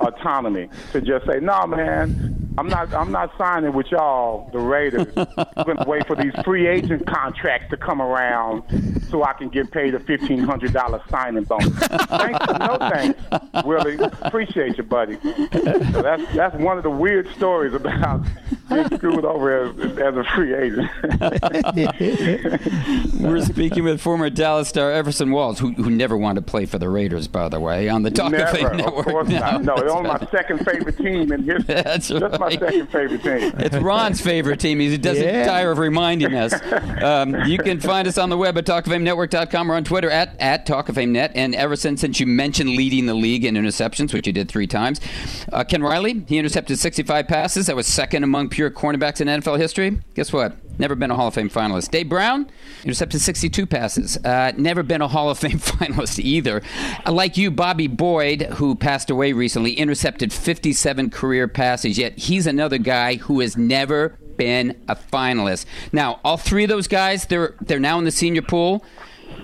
autonomy to just say, "No, man, I'm not. I'm not signing with y'all, the Raiders. I'm going to wait for these free agent contracts to come around so I can get paid a fifteen hundred dollar signing bonus. thanks, no thanks, Willie. Appreciate you, buddy. So that's that's one of the weird stories about being screwed over as, as a free agent. We're speaking with former Dallas star Everson Walls, who, who never wanted to play for the Raiders, by the way, on the Talk Never, of Fame of Network. course not. No, it's only my second favorite team in history. That's That's my second favorite team. It's Ron's favorite team. He doesn't Yeah. tire of reminding us. Um, you can find us on the web at talkoffamenetwork.com or on Twitter at, at talkoffamenet. And Everson, since you mentioned leading the league in interceptions, which you did three times, uh, Ken Riley, he intercepted 65 passes. That was second among pure cornerbacks in NFL history. Guess what? Never been a Hall of Fame finalist. Dave Brown intercepted 62 passes. Uh, never been a Hall of Fame finalist either. Uh, like you, Bobby Boyd, who passed away recently, intercepted 57 career passes. Yet he's another guy who has never been a finalist. Now, all three of those guys, they're they're now in the senior pool.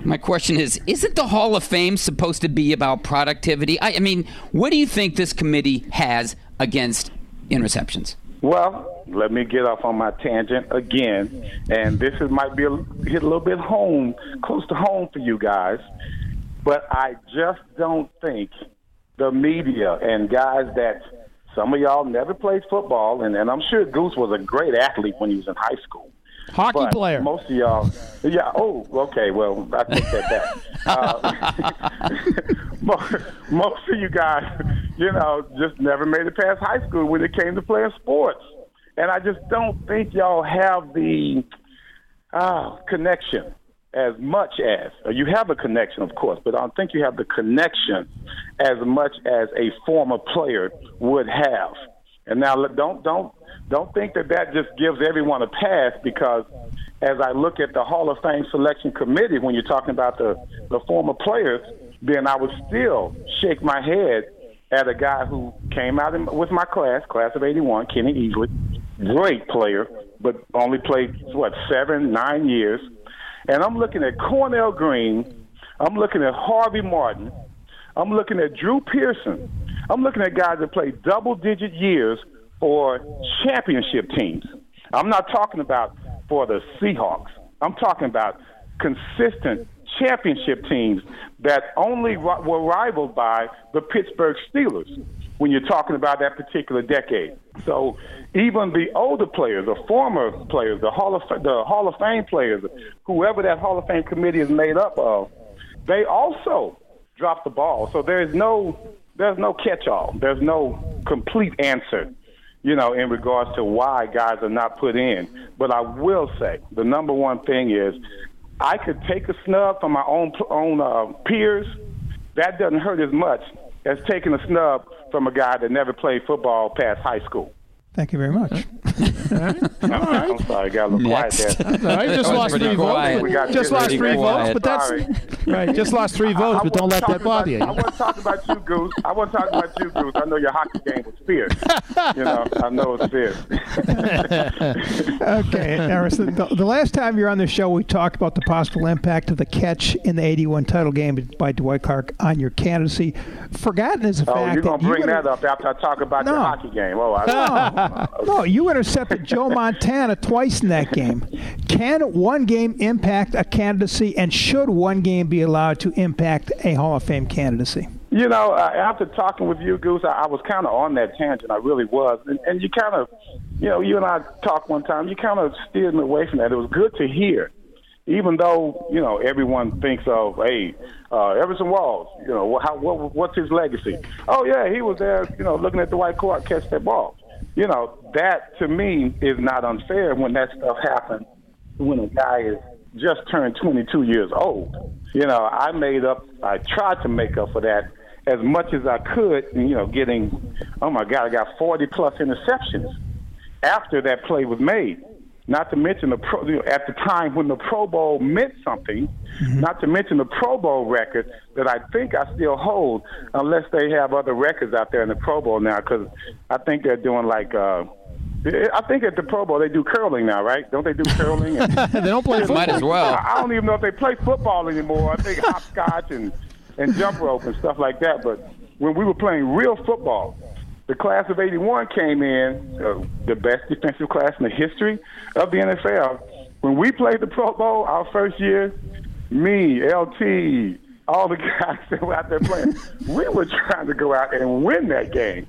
My question is: Isn't the Hall of Fame supposed to be about productivity? I, I mean, what do you think this committee has against interceptions? Well, let me get off on my tangent again, and this is, might be a, hit a little bit home, close to home for you guys, but I just don't think the media and guys that some of y'all never played football, and, and I'm sure Goose was a great athlete when he was in high school. Hockey But player. Most of y'all, yeah. Oh, okay. Well, I take that back. Uh, most, most of you guys, you know, just never made it past high school when it came to playing sports, and I just don't think y'all have the uh, connection as much as you have a connection, of course, but I don't think you have the connection as much as a former player would have. And now, don't don't don't think that that just gives everyone a pass because as I look at the Hall of Fame selection committee, when you're talking about the the former players, then I would still shake my head at a guy who came out in, with my class, class of '81, Kenny Easley, great player, but only played what seven, nine years. And I'm looking at Cornell Green. I'm looking at Harvey Martin. I'm looking at Drew Pearson. I'm looking at guys that played double digit years for championship teams. I'm not talking about for the Seahawks. I'm talking about consistent championship teams that only were rivaled by the Pittsburgh Steelers when you're talking about that particular decade. So even the older players, the former players, the Hall of the Hall of Fame players, whoever that Hall of Fame committee is made up of, they also drop the ball. So there's no there's no catch-all. There's no complete answer, you know, in regards to why guys are not put in. But I will say the number one thing is I could take a snub from my own own uh, peers. That doesn't hurt as much as taking a snub from a guy that never played football past high school. Thank you very much. I'm sorry, I got a little Next. quiet there. That's all right. Just lost three votes. We got Just lost ready three votes, it. but that's Sorry. right. Just lost three votes, I but don't let that talking bother you. I wasn't talking about you, Goose. I wasn't talking about you, Goose. I know your hockey game was fierce. You know, I know it's fierce. okay, Harrison. The, the last time you were on the show, we talked about the possible impact of the catch in the '81 title game by Dwight Clark on your candidacy. Forgotten is the Oh, fact you're gonna that you bring inter- that up after I talk about your hockey game. Oh, I, no, no, you intercepted Joe Montana twice in that game. Can one game impact a candidacy, and should one game be allowed to impact a Hall of Fame candidacy? You know, uh, after talking with you, Goose, I, I was kind of on that tangent. I really was, and, and you kind of, you know, you and I talked one time. You kind of steered me away from that. It was good to hear, even though you know everyone thinks of, hey, uh, Everson Walls. You know, how what, what's his legacy? Oh yeah, he was there. You know, looking at Dwight Clark catch that ball. You know, that to me is not unfair when that stuff happens when a guy is just turned 22 years old. You know, I made up, I tried to make up for that as much as I could, you know, getting, oh my God, I got 40 plus interceptions after that play was made. Not to mention the pro, you know, at the time when the Pro Bowl meant something, not to mention the Pro Bowl record that I think I still hold, unless they have other records out there in the Pro Bowl now, because I think they're doing like, uh, I think at the Pro Bowl they do curling now, right? Don't they do curling? And, they don't play Football. Might as well. I I don't even know if they play football anymore. I think hopscotch and and jump rope and stuff like that. But when we were playing real football. The class of 81 came in, uh, the best defensive class in the history of the NFL. When we played the Pro Bowl our first year, me, LT, all the guys that were out there playing, we were trying to go out and win that game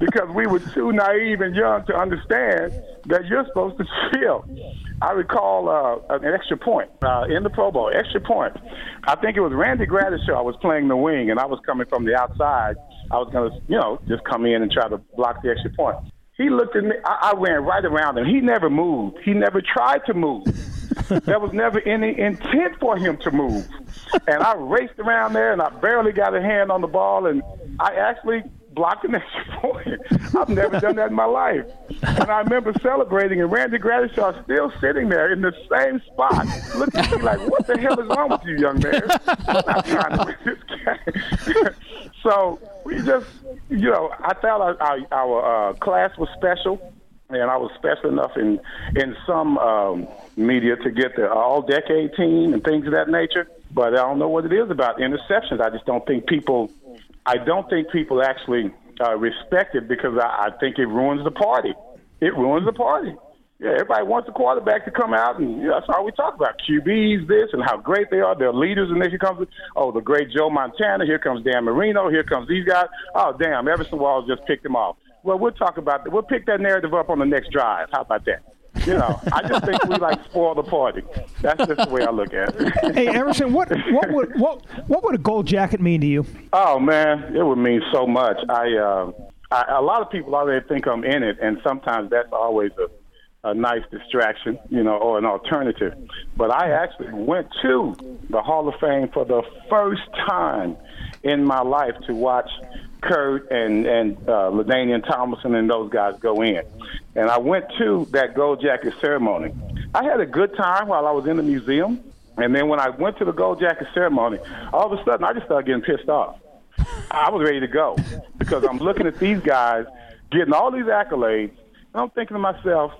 because we were too naive and young to understand that you're supposed to chill. I recall uh, an extra point uh, in the Pro Bowl, extra point. I think it was Randy Gradishar was playing the wing, and I was coming from the outside. I was going to, you know, just come in and try to block the extra point. He looked at me. I, I ran right around him. He never moved. He never tried to move. there was never any intent for him to move. And I raced around there, and I barely got a hand on the ball, and I actually blocked an extra point. I've never done that in my life. And I remember celebrating, and Randy Gradishar still sitting there in the same spot, looking at me like, "What the hell is wrong with you, young man? I'm not trying to win this game." so we just, you know, I thought our, our, our uh, class was special and I was special enough in in some um, media to get the all decade team and things of that nature. But I don't know what it is about interceptions. I just don't think people. I don't think people actually uh, respect it because I, I think it ruins the party. It ruins the party. Yeah, everybody wants the quarterback to come out, and you know, that's all we talk about. QBs, this, and how great they are. They're leaders, and then here comes, oh, the great Joe Montana. Here comes Dan Marino. Here comes these guys. Oh, damn, Everson Walls just picked them off. Well, we'll talk about that. We'll pick that narrative up on the next drive. How about that? You know, I just think we like spoil the party. That's just the way I look at it. hey, Everson, what what would what what would a gold jacket mean to you? Oh man, it would mean so much. I, uh, I a lot of people already think I'm in it, and sometimes that's always a, a nice distraction, you know, or an alternative. But I actually went to the Hall of Fame for the first time in my life to watch Kurt and and uh, LaDainian Tomlinson and those guys go in. And I went to that gold jacket ceremony. I had a good time while I was in the museum. And then when I went to the gold jacket ceremony, all of a sudden I just started getting pissed off. I was ready to go because I'm looking at these guys getting all these accolades. And I'm thinking to myself,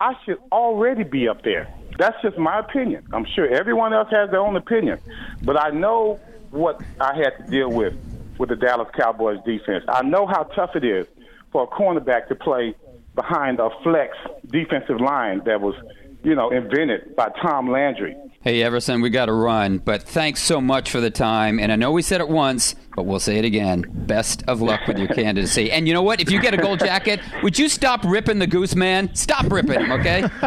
I should already be up there. That's just my opinion. I'm sure everyone else has their own opinion, but I know what I had to deal with with the Dallas Cowboys defense. I know how tough it is for a cornerback to play behind a flex defensive line that was, you know, invented by Tom Landry. Hey, Everson, we got to run, but thanks so much for the time. And I know we said it once, but we'll say it again. Best of luck with your candidacy. And you know what? If you get a gold jacket, would you stop ripping the goose man? Stop ripping him, okay?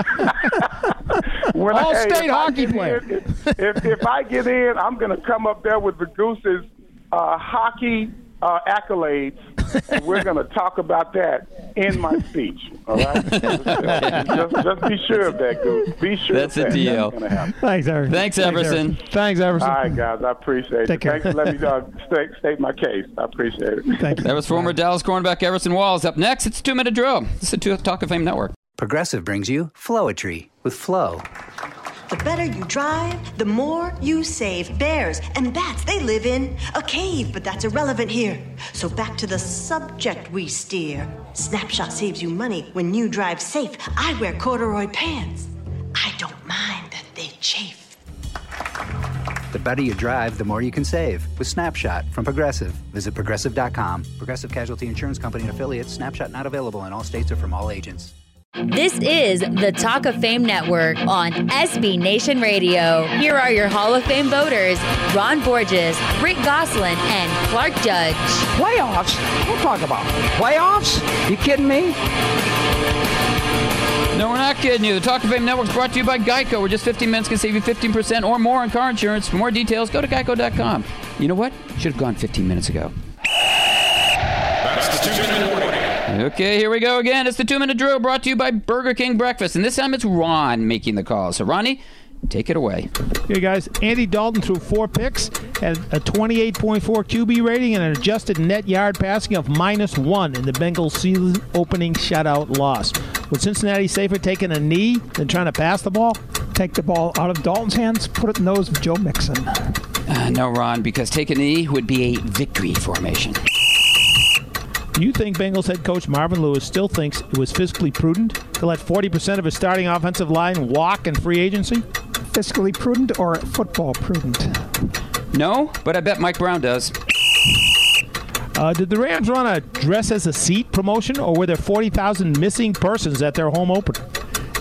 All hey, state if I hockey player. in- if, if I get in, I'm going to come up there with the Goose's uh, hockey uh, accolades. and we're going to talk about that in my speech. All right? just, just be sure of that, Goose. Be sure That's of a that. deal. That's going to happen. Thanks, Everson. Thanks, Everson. Thanks, Everson. All right, guys. I appreciate Take it. care. Thanks for letting me uh, state, state my case. I appreciate it. Thank you. That was former Dallas cornerback Everson Walls. Up next, it's Two Minute Drill. This is the Talk of Fame Network. Progressive brings you Flowetry with Flow. The better you drive, the more you save. Bears and bats, they live in a cave, but that's irrelevant here. So back to the subject we steer. Snapshot saves you money when you drive safe. I wear corduroy pants. I don't mind that they chafe. The better you drive, the more you can save with Snapshot from Progressive. Visit progressive.com. Progressive Casualty Insurance Company and affiliates. Snapshot not available in all states or from all agents. This is the Talk of Fame Network on SB Nation Radio. Here are your Hall of Fame voters Ron Borges, Rick Gosselin, and Clark Judge. Playoffs? We'll talk about playoffs? You kidding me? No, we're not kidding you. The Talk of Fame Network is brought to you by Geico, where just 15 minutes can save you 15% or more on car insurance. For more details, go to geico.com. You know what? Should have gone 15 minutes ago. That's the two minute warning. Okay, here we go again. It's the two minute drill brought to you by Burger King Breakfast. And this time it's Ron making the call. So, Ronnie, take it away. Okay, guys. Andy Dalton threw four picks, had a 28.4 QB rating, and an adjusted net yard passing of minus one in the Bengals' season opening shutout loss. Would Cincinnati safer taking a knee than trying to pass the ball? Take the ball out of Dalton's hands, put it in those of Joe Mixon. Uh, no, Ron, because take a knee would be a victory formation. Do you think Bengals head coach Marvin Lewis still thinks it was fiscally prudent to let 40% of his starting offensive line walk in free agency? Fiscally prudent or football prudent? No, but I bet Mike Brown does. Uh, did the Rams run a dress as a seat promotion, or were there 40,000 missing persons at their home opener?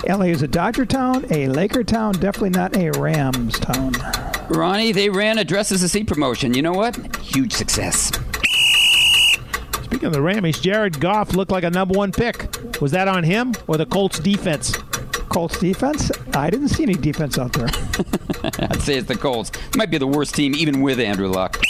LA is a Dodger town, a Laker town, definitely not a Rams town. Ronnie, they ran a dress as a seat promotion. You know what? Huge success. Speaking of the Rammies, Jared Goff looked like a number one pick. Was that on him or the Colts defense? Colts defense? I didn't see any defense out there. I'd say it's the Colts. Might be the worst team, even with Andrew Luck.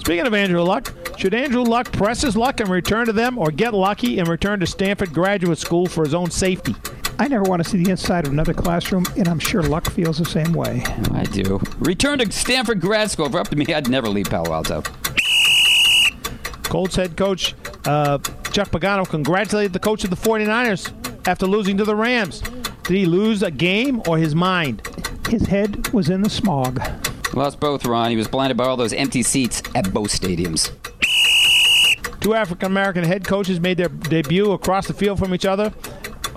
Speaking of Andrew Luck, should Andrew Luck press his luck and return to them or get lucky and return to Stanford Graduate School for his own safety? I never want to see the inside of another classroom, and I'm sure Luck feels the same way. I do. Return to Stanford grad school. If up to me, I'd never leave Palo Alto. Colts head coach uh, Chuck Pagano congratulated the coach of the 49ers after losing to the Rams. Did he lose a game or his mind? His head was in the smog. Lost both, Ron. He was blinded by all those empty seats at both stadiums. Two African American head coaches made their debut across the field from each other,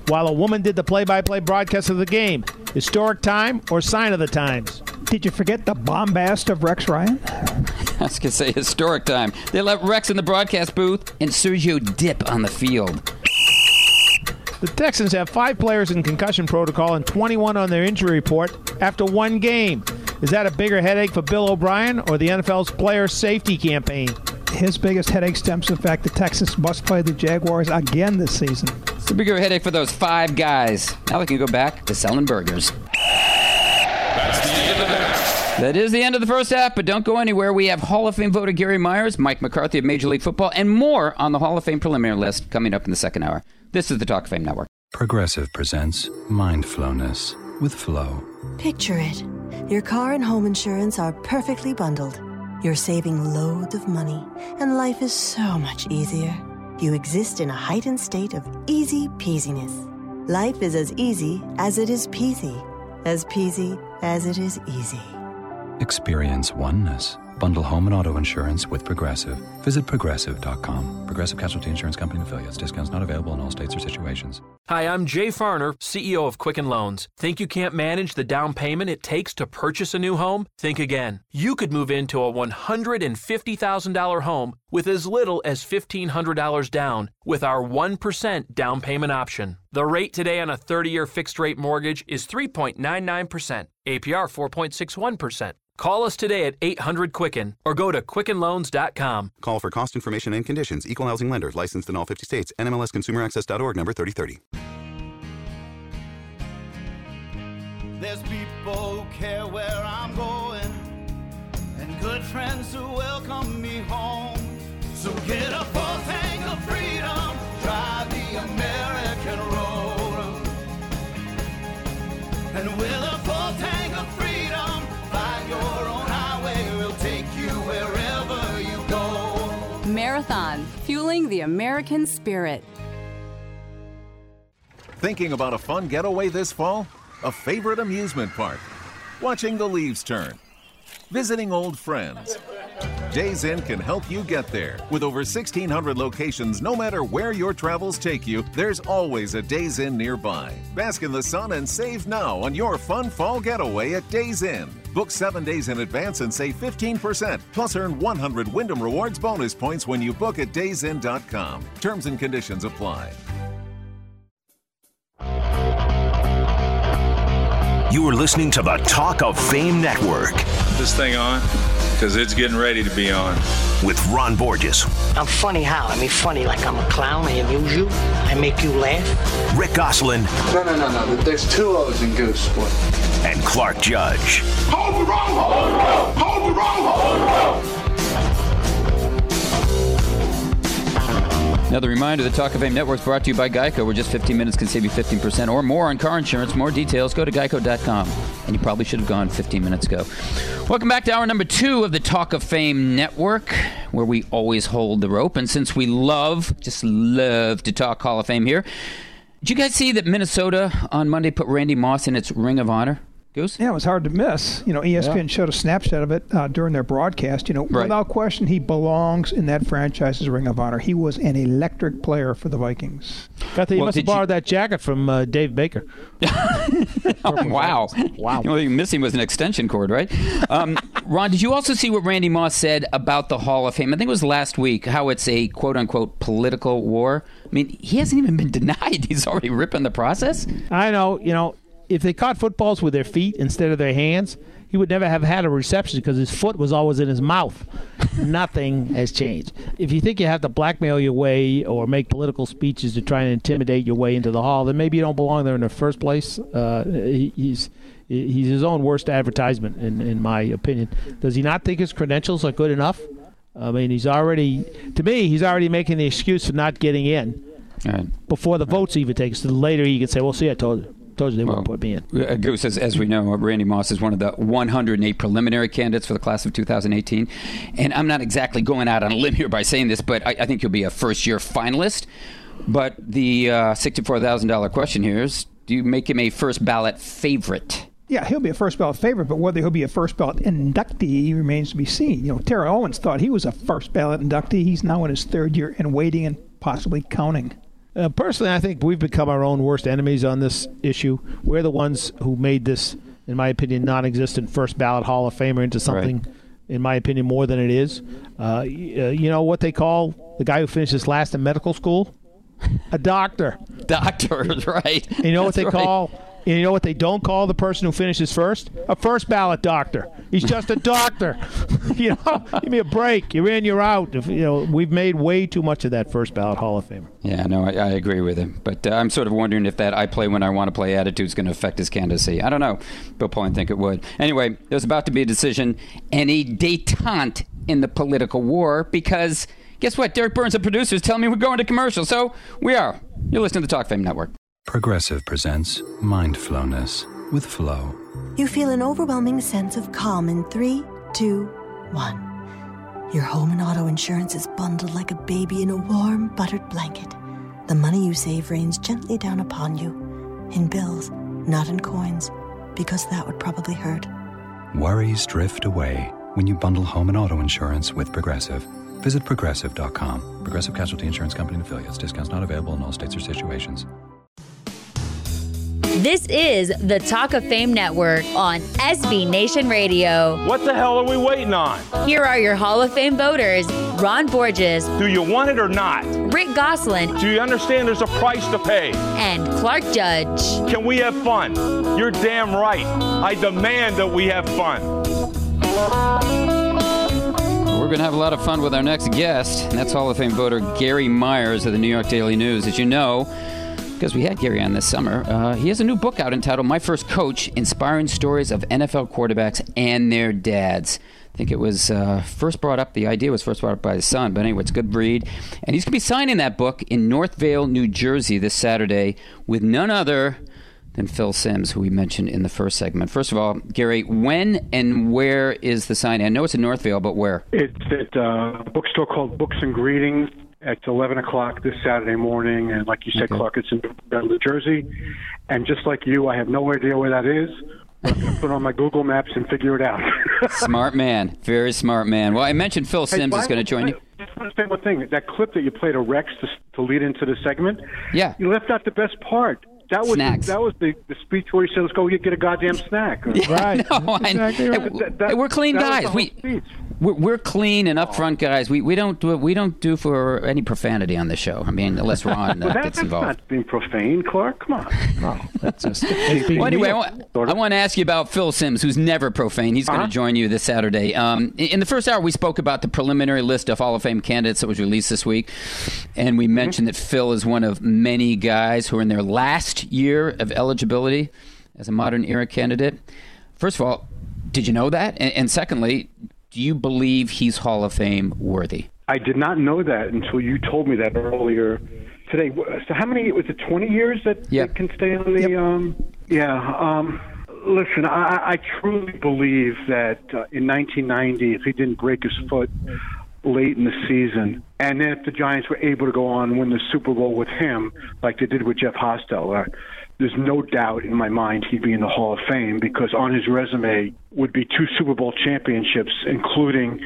while a woman did the play by play broadcast of the game. Historic time or sign of the times? Did you forget the bombast of Rex Ryan? I was going to say historic time. They let Rex in the broadcast booth and Sergio Dipp on the field. The Texans have five players in concussion protocol and 21 on their injury report after one game. Is that a bigger headache for Bill O'Brien or the NFL's player safety campaign? His biggest headache stems from the fact the Texans must play the Jaguars again this season. It's a bigger headache for those five guys. Now they can go back to selling burgers. That is the end of the first half, but don't go anywhere. We have Hall of Fame voter Gary Myers, Mike McCarthy of Major League Football, and more on the Hall of Fame preliminary list coming up in the second hour. This is the Talk of Fame Network. Progressive presents Mindfulness with Flow. Picture it. Your car and home insurance are perfectly bundled. You're saving loads of money, and life is so much easier. You exist in a heightened state of easy peasiness. Life is as easy as it is peasy, as peasy as it is easy. Experience oneness. Bundle home and auto insurance with Progressive. Visit progressive.com. Progressive Casualty Insurance Company affiliates. Discounts not available in all states or situations. Hi, I'm Jay Farner, CEO of Quicken Loans. Think you can't manage the down payment it takes to purchase a new home? Think again. You could move into a $150,000 home with as little as $1,500 down with our 1% down payment option. The rate today on a 30 year fixed rate mortgage is 3.99%, APR 4.61%. Call us today at 800 Quicken or go to QuickenLoans.com. Call for cost information and conditions. Equal housing lender. Licensed in all 50 states. NMLSConsumerAccess.org number 3030. There's people who care where I'm going, and good friends who welcome me home. So get a full tank of freedom, drive the American road. And with Marathon, fueling the American spirit. Thinking about a fun getaway this fall? A favorite amusement park? Watching the leaves turn? Visiting old friends? Days Inn can help you get there. With over 1,600 locations, no matter where your travels take you, there's always a Days Inn nearby. Bask in the sun and save now on your fun fall getaway at Days Inn. Book seven days in advance and save 15%. Plus, earn 100 Wyndham Rewards bonus points when you book at daysinn.com. Terms and conditions apply. You are listening to the Talk of Fame Network. This thing on? Because it's getting ready to be on. With Ron Borges. I'm funny how? I mean, funny like I'm a clown. I amuse you. I make you laugh. Rick Gosselin. No, no, no, no. There's two O's in Goose. What? And Clark Judge. Hold the wrong hole! Hold the wrong hole! Another reminder the Talk of Fame Network is brought to you by Geico, where just 15 minutes can save you 15% or more on car insurance. More details, go to geico.com. And you probably should have gone 15 minutes ago. Welcome back to hour number two of the Talk of Fame Network, where we always hold the rope. And since we love, just love to talk Hall of Fame here, did you guys see that Minnesota on Monday put Randy Moss in its Ring of Honor? Goose? Yeah, it was hard to miss. You know, ESPN Yeah. showed a snapshot of it uh, during their broadcast. You know, Right. without question, he belongs in that franchise's Ring of Honor. He was an electric player for the Vikings. Got that, you Well, must have did you- borrowed that jacket from uh, Dave Baker. Oh, wow. Wow. The only thing missing was an extension cord, right? Um, Ron, did you also see what Randy Moss said about the Hall of Fame? I think it was last week, how it's a quote unquote political war. I mean, he hasn't even been denied. He's already ripping the process. I know, you know, if they caught footballs with their feet instead of their hands, he would never have had a reception because his foot was always in his mouth. Nothing has changed. If you think you have to blackmail your way or make political speeches to try and intimidate your way into the hall, then maybe you don't belong there in the first place. Uh, he's he's his own worst advertisement, in, in my opinion. Does he not think his credentials are good enough? I mean, he's already, to me, he's already making the excuse for not getting in before the votes even takes. So later, he can say, "Well, see, I told you, told you they won't put me in." Uh, Goose, as, as we know, Randy Moss is one of the 108 preliminary candidates for the class of 2018. And I'm not exactly going out on a limb here by saying this, but I, I think he'll be a first year finalist. But the uh, $64,000 question here is do you make him a first ballot favorite? Yeah, he'll be a first ballot favorite, but whether he'll be a first ballot inductee remains to be seen. You know, Terrell Owens thought he was a first ballot inductee. He's now in his third year and waiting and possibly counting. Uh, personally, I think we've become our own worst enemies on this issue. We're the ones who made this, in my opinion, non-existent first ballot Hall of Famer into something, in my opinion, more than it is. Uh, uh, you know what they call the guy who finishes last in medical school? A doctor. Doctors, right? You know what they right. call? And you know what they don't call the person who finishes first? A first ballot doctor. He's just a doctor. you know, give me a break. You're in, you're out. If, you know, we've made way too much of that first ballot Hall of Famer. Yeah, no, I, I agree with him. But uh, I'm sort of wondering if that I play when I want to play attitude is going to affect his candidacy. I don't know. Bill Pauling think it would. Anyway, there's about to be a decision and a detente in the political war because guess what? Derek Burns, the producer, is telling me we're going to commercial. So we are. You're listening to the Talk Fame Network. Progressive presents Mindfulness with Flow. You feel an overwhelming sense of calm in three, two, one. Your home and auto insurance is bundled like a baby in a warm, buttered blanket. The money you save rains gently down upon you in bills, not in coins, because that would probably hurt. Worries drift away when you bundle home and auto insurance with Progressive. Visit progressive.com. Progressive Casualty Insurance Company and affiliates. Discounts not available in all states or situations. This is the Talk of Fame Network on SB Nation Radio. What the hell are we waiting on? Here are your Hall of Fame voters Ron Borges, Do you want it or not? Rick Gosselin, Do you understand there's a price to pay? and Clark Judge. Can we have fun? You're damn right. I demand that we have fun. We're going to have a lot of fun with our next guest, and that's Hall of Fame voter Gary Myers of the New York Daily News. As you know, because we had Gary on this summer, uh, he has a new book out entitled My First Coach Inspiring Stories of NFL Quarterbacks and Their Dads. I think it was uh, first brought up, the idea was first brought up by his son, but anyway, it's a good read. And he's going to be signing that book in Northvale, New Jersey this Saturday with none other than Phil Simms, who we mentioned in the first segment. First of all, Gary, when and where is the signing? I know it's in Northvale, but where? It's at uh, a bookstore called Books and Greetings at 11 o'clock this Saturday morning. And like you said, Okay. Clark, it's in New Jersey. And just like you, I have no idea where that is. I'm going to put on my Google Maps and figure it out. smart man, very smart man. Well, I mentioned Phil Hey, Simms by is going to join you. Just want one thing. That clip that you played of Rex to, to lead into the segment, Yeah. you left out the best part. That was Snacks. that was the, the speech where he said, "Let's go get a goddamn snack." Right. No, I- Exactly right. That- that- we're clean guys. We speech. We're, we're clean and upfront guys. We we don't do we don't do for any profanity on the show. I mean, unless Ron Well, uh, that- gets that's involved. not being profane, Clark. Come on. No, that's just. Well, anyway, I want, I want to ask you about Phil Simms, who's never profane. He's going Uh-huh. to join you this Saturday. Um, in in the first hour, we spoke about the preliminary list of Hall of Fame candidates that was released this week, and we mentioned that Phil is one of many guys who are in their last year of eligibility as a modern era candidate. First of all, did you know that? And, and secondly, do you believe he's Hall of Fame worthy? I did not know that until you told me that earlier today. So how many was it? Twenty years that they can stay on the? Um, yeah. Um, listen, I, I truly believe that uh, in 1990, if he didn't break his foot late in the season, and if the Giants were able to go on and win the Super Bowl with him, like they did with Jeff Hostetler, uh, there's no doubt in my mind he'd be in the Hall of Fame because on his resume would be two Super Bowl championships, including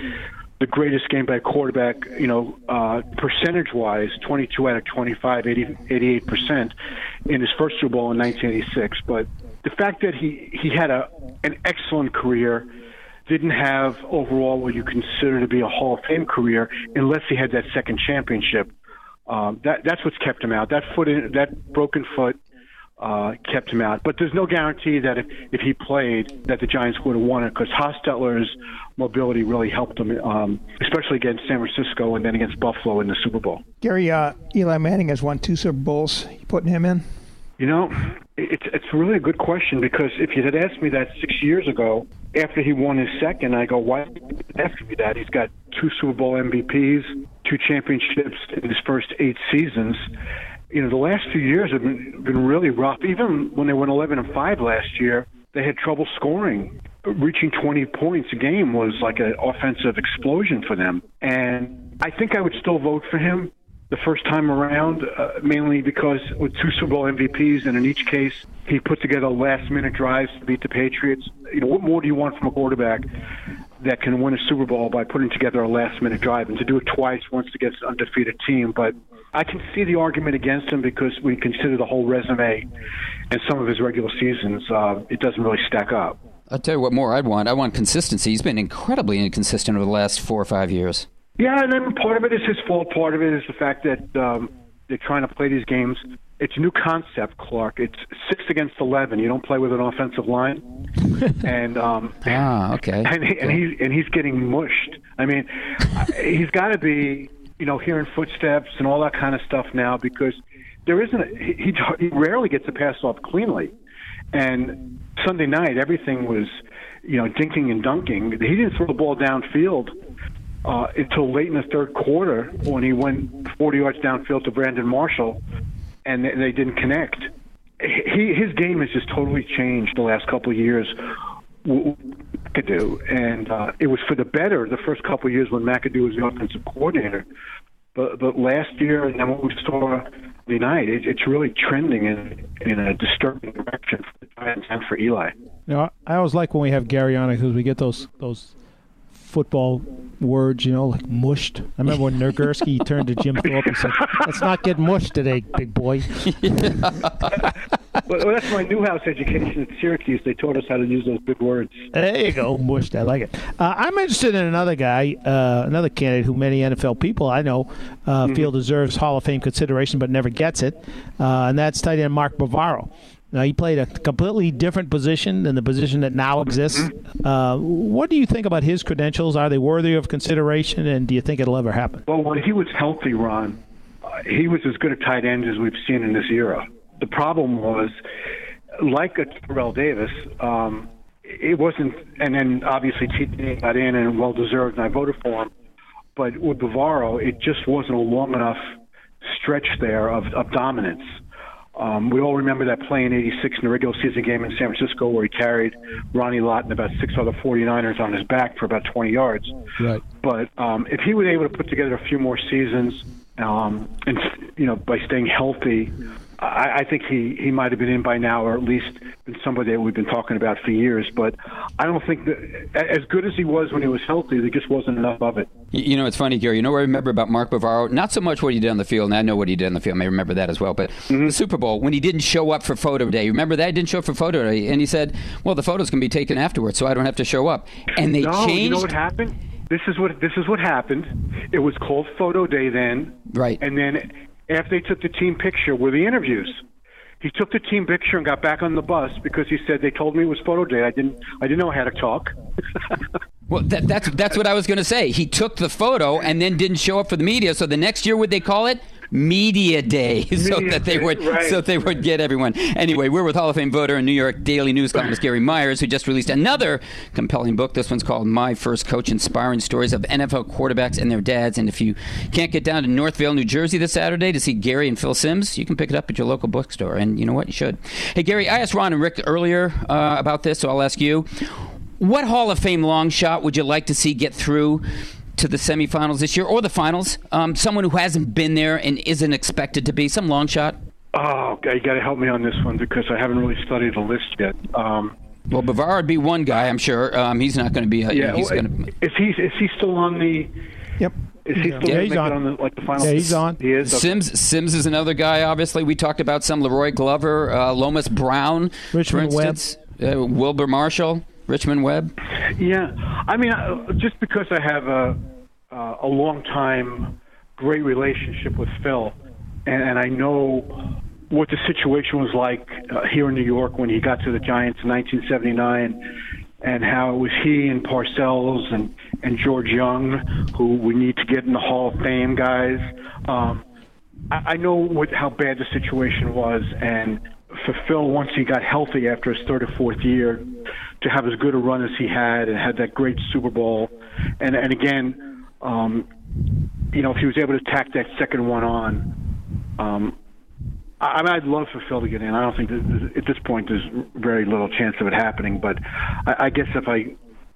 the greatest game by quarterback, you know, uh, percentage wise, 22 out of 25, 80, 88% in his first Super Bowl in 1986. But the fact that he, he had a, an excellent career, didn't have overall what you consider to be a Hall of Fame career unless he had that second championship. Um, that, that's what's kept him out. That foot, in, that broken foot, uh, kept him out. But there's no guarantee that if, if he played, that the Giants would have won it because Hostetler's mobility really helped him, um, especially against San Francisco and then against Buffalo in the Super Bowl. Gary, uh, Eli Manning has won two Super Bowls. You putting him in? You know, it's it's really a good question because if you had asked me that six years ago, after he won his second, I go, why ask me that? He's got two Super Bowl MVPs, two championships in his first eight seasons. You know, the last few years have been been really rough. Even when they went 11 and five last year, they had trouble scoring. Reaching 20 points a game was like an offensive explosion for them. And I think I would still vote for him the first time around, uh, mainly because with two Super Bowl MVPs, and in each case, he put together last minute drives to beat the Patriots. You know, what more do you want from a quarterback that can win a Super Bowl by putting together a last minute drive and to do it twice once against an undefeated team? But I can see the argument against him because you consider the whole resume and some of his regular seasons, uh, it doesn't really stack up. I'll tell you what more I'd want. I want consistency. He's been incredibly inconsistent over the last four or five years. Yeah, and then part of it is his fault. Part of it is the fact that um, they're trying to play these games. It's a new concept, Clark. It's six against eleven. You don't play with an offensive line, and um, ah, okay. And, he, and he's and he's getting mushed. I mean, he's got to be, you know, hearing footsteps and all that kind of stuff now because there isn't. A, he he rarely gets a pass off cleanly, and Sunday night everything was, you know, dinking and dunking. He didn't throw the ball downfield uh, until late in the third quarter when he went 40 yards downfield to Brandon Marshall, and they, didn't connect. He, his game has just totally changed the last couple of years. McAdoo, and uh, it was for the better the first couple of years when McAdoo was the offensive coordinator. But but last year and then what we saw the night, it, it's really trending in in a disturbing direction for the Giants and for Eli. You know, I always like when we have Gary on it because we get those those football words, you know, like mushed. I remember when Nagurski turned to Jim Thorpe and said, "Let's not get mushed today, big boy." well, that's my Newhouse education at Syracuse. They taught us how to use those big words. There you go, mushed. I like it. Uh, I'm interested in another guy, uh, another candidate who many NFL people I know uh, mm-hmm. feel deserves Hall of Fame consideration, but never gets it, uh, and that's tight end Mark Bavaro. Now, he played a completely different position than the position that now exists. Uh, what do you think about his credentials? Are they worthy of consideration, and do you think it'll ever happen? Well, when he was healthy, Ron, uh, he was as good a tight end as we've seen in this era. The problem was, like a Terrell Davis, um, it wasn't, and then obviously TD got in and well deserved, and I voted for him. But with Bavaro, it just wasn't a long enough stretch there of, of dominance. Um, we all remember that play in 86 in the regular season game in San Francisco where he carried Ronnie Lott and about six other 49ers on his back for about 20 yards. Right. But um, if he was able to put together a few more seasons um, and, you know, by staying healthy, I, I think he, he might have been in by now, or at least been somebody that we've been talking about for years. But I don't think that as good as he was when he was healthy, there just wasn't enough of it. You know, it's funny, Gary. You know what I remember about Mark Bavaro? Not so much what he did on the field, and I know what he did on the field. I may remember that as well. But mm-hmm. the Super Bowl, when he didn't show up for photo day, remember that? He didn't show up for photo day. And he said, well, the photos can be taken afterwards, so I don't have to show up. And they no, changed. You know what happened? This is what this is what happened. It was called photo day then, right? And then after they took the team picture were the interviews. He took the team picture and got back on the bus because he said they told me it was photo day. I didn't. I didn't know how to talk. well, that, that's that's what I was going to say. He took the photo and then didn't show up for the media. So the next year, would they call it media day so media that they would right. so they would get everyone. Anyway, we're with Hall of Fame voter and New York Daily News columnist Gary Myers, who just released another compelling book. This one's called My First Coach: Inspiring Stories of NFL Quarterbacks and Their Dads. And if you can't get down to Northvale, New Jersey this Saturday to see Gary and Phil Simms, you can pick it up at your local bookstore. And you know what? You should. Hey, Gary, I asked Ron and Rick earlier uh, about this, so I'll ask you. What Hall of Fame long shot would you like to see get through to the semifinals this year or the finals? Um, someone who hasn't been there and isn't expected to be, some long shot. Oh, okay, you got to help me on this one because I haven't really studied the list yet. Um, Well, Bavaro would be one guy, I'm sure. Um, he's not going to be. Uh, yeah, he's well, going to. is he is he still on the? Yep. Is he still Yeah, he's on. on the like the final? Yeah, he's on. He is. Okay. Simms Simms is another guy. Obviously, we talked about some La'Roi Glover, uh, Lomas Brown, Richmond for instance, uh, Wilber Marshall, Richmond Webb. Yeah, I mean, uh, just because I have a uh, a long time great relationship with Phil, and, I know what the situation was like uh, here in New York when he got to the Giants in 1979, and how it was he and Parcells and and George Young who we need to get in the Hall of Fame guys. Um, I, I know what how bad the situation was, and for Phil, once he got healthy after his third or fourth year, to have as good a run as he had and had that great Super Bowl, and and again, um, you know, if he was able to tack that second one on, um, I, I mean, I'd love for Phil to get in. I don't think that at this point there's very little chance of it happening, but I, I guess if I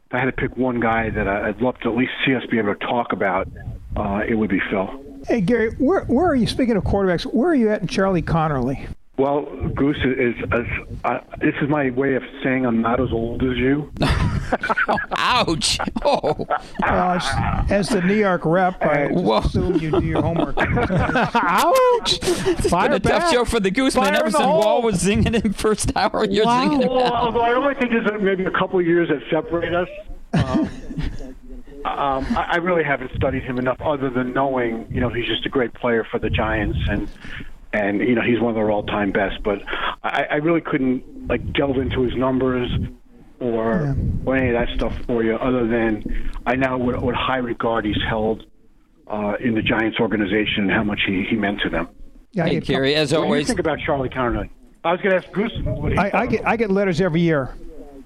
if I had to pick one guy that I- I'd love to at least see us be able to talk about, uh, it would be Phil. Hey Gary, where where are you? Speaking of quarterbacks, where are you at in Charlie Conerly? Well, Goose is, is uh, this is my way of saying I'm not as old as you. Ouch! Oh, Uh, as, as the New York rep, I just assume you do your homework. Ouch! it's Fire been a tough back. show for the Gooseman. Fire Ever in the since hole. Wall was zinging him first hour, you're Wow. zinging him Well, now. although I only think there's maybe a couple of years that separate us. Um, um, I, I really haven't studied him enough, other than knowing, you know, he's just a great player for the Giants, and and you know he's one of their all-time best. But I, I really couldn't like delve into his numbers or or any of that stuff for you, other than I know what, what high regard he's held uh, in the Giants organization and how much he, he meant to them. Yeah, I Hey, get, Gary, as What do you think about Charlie Conerly? I was going to ask Goose. What he I, I get I get letters every year.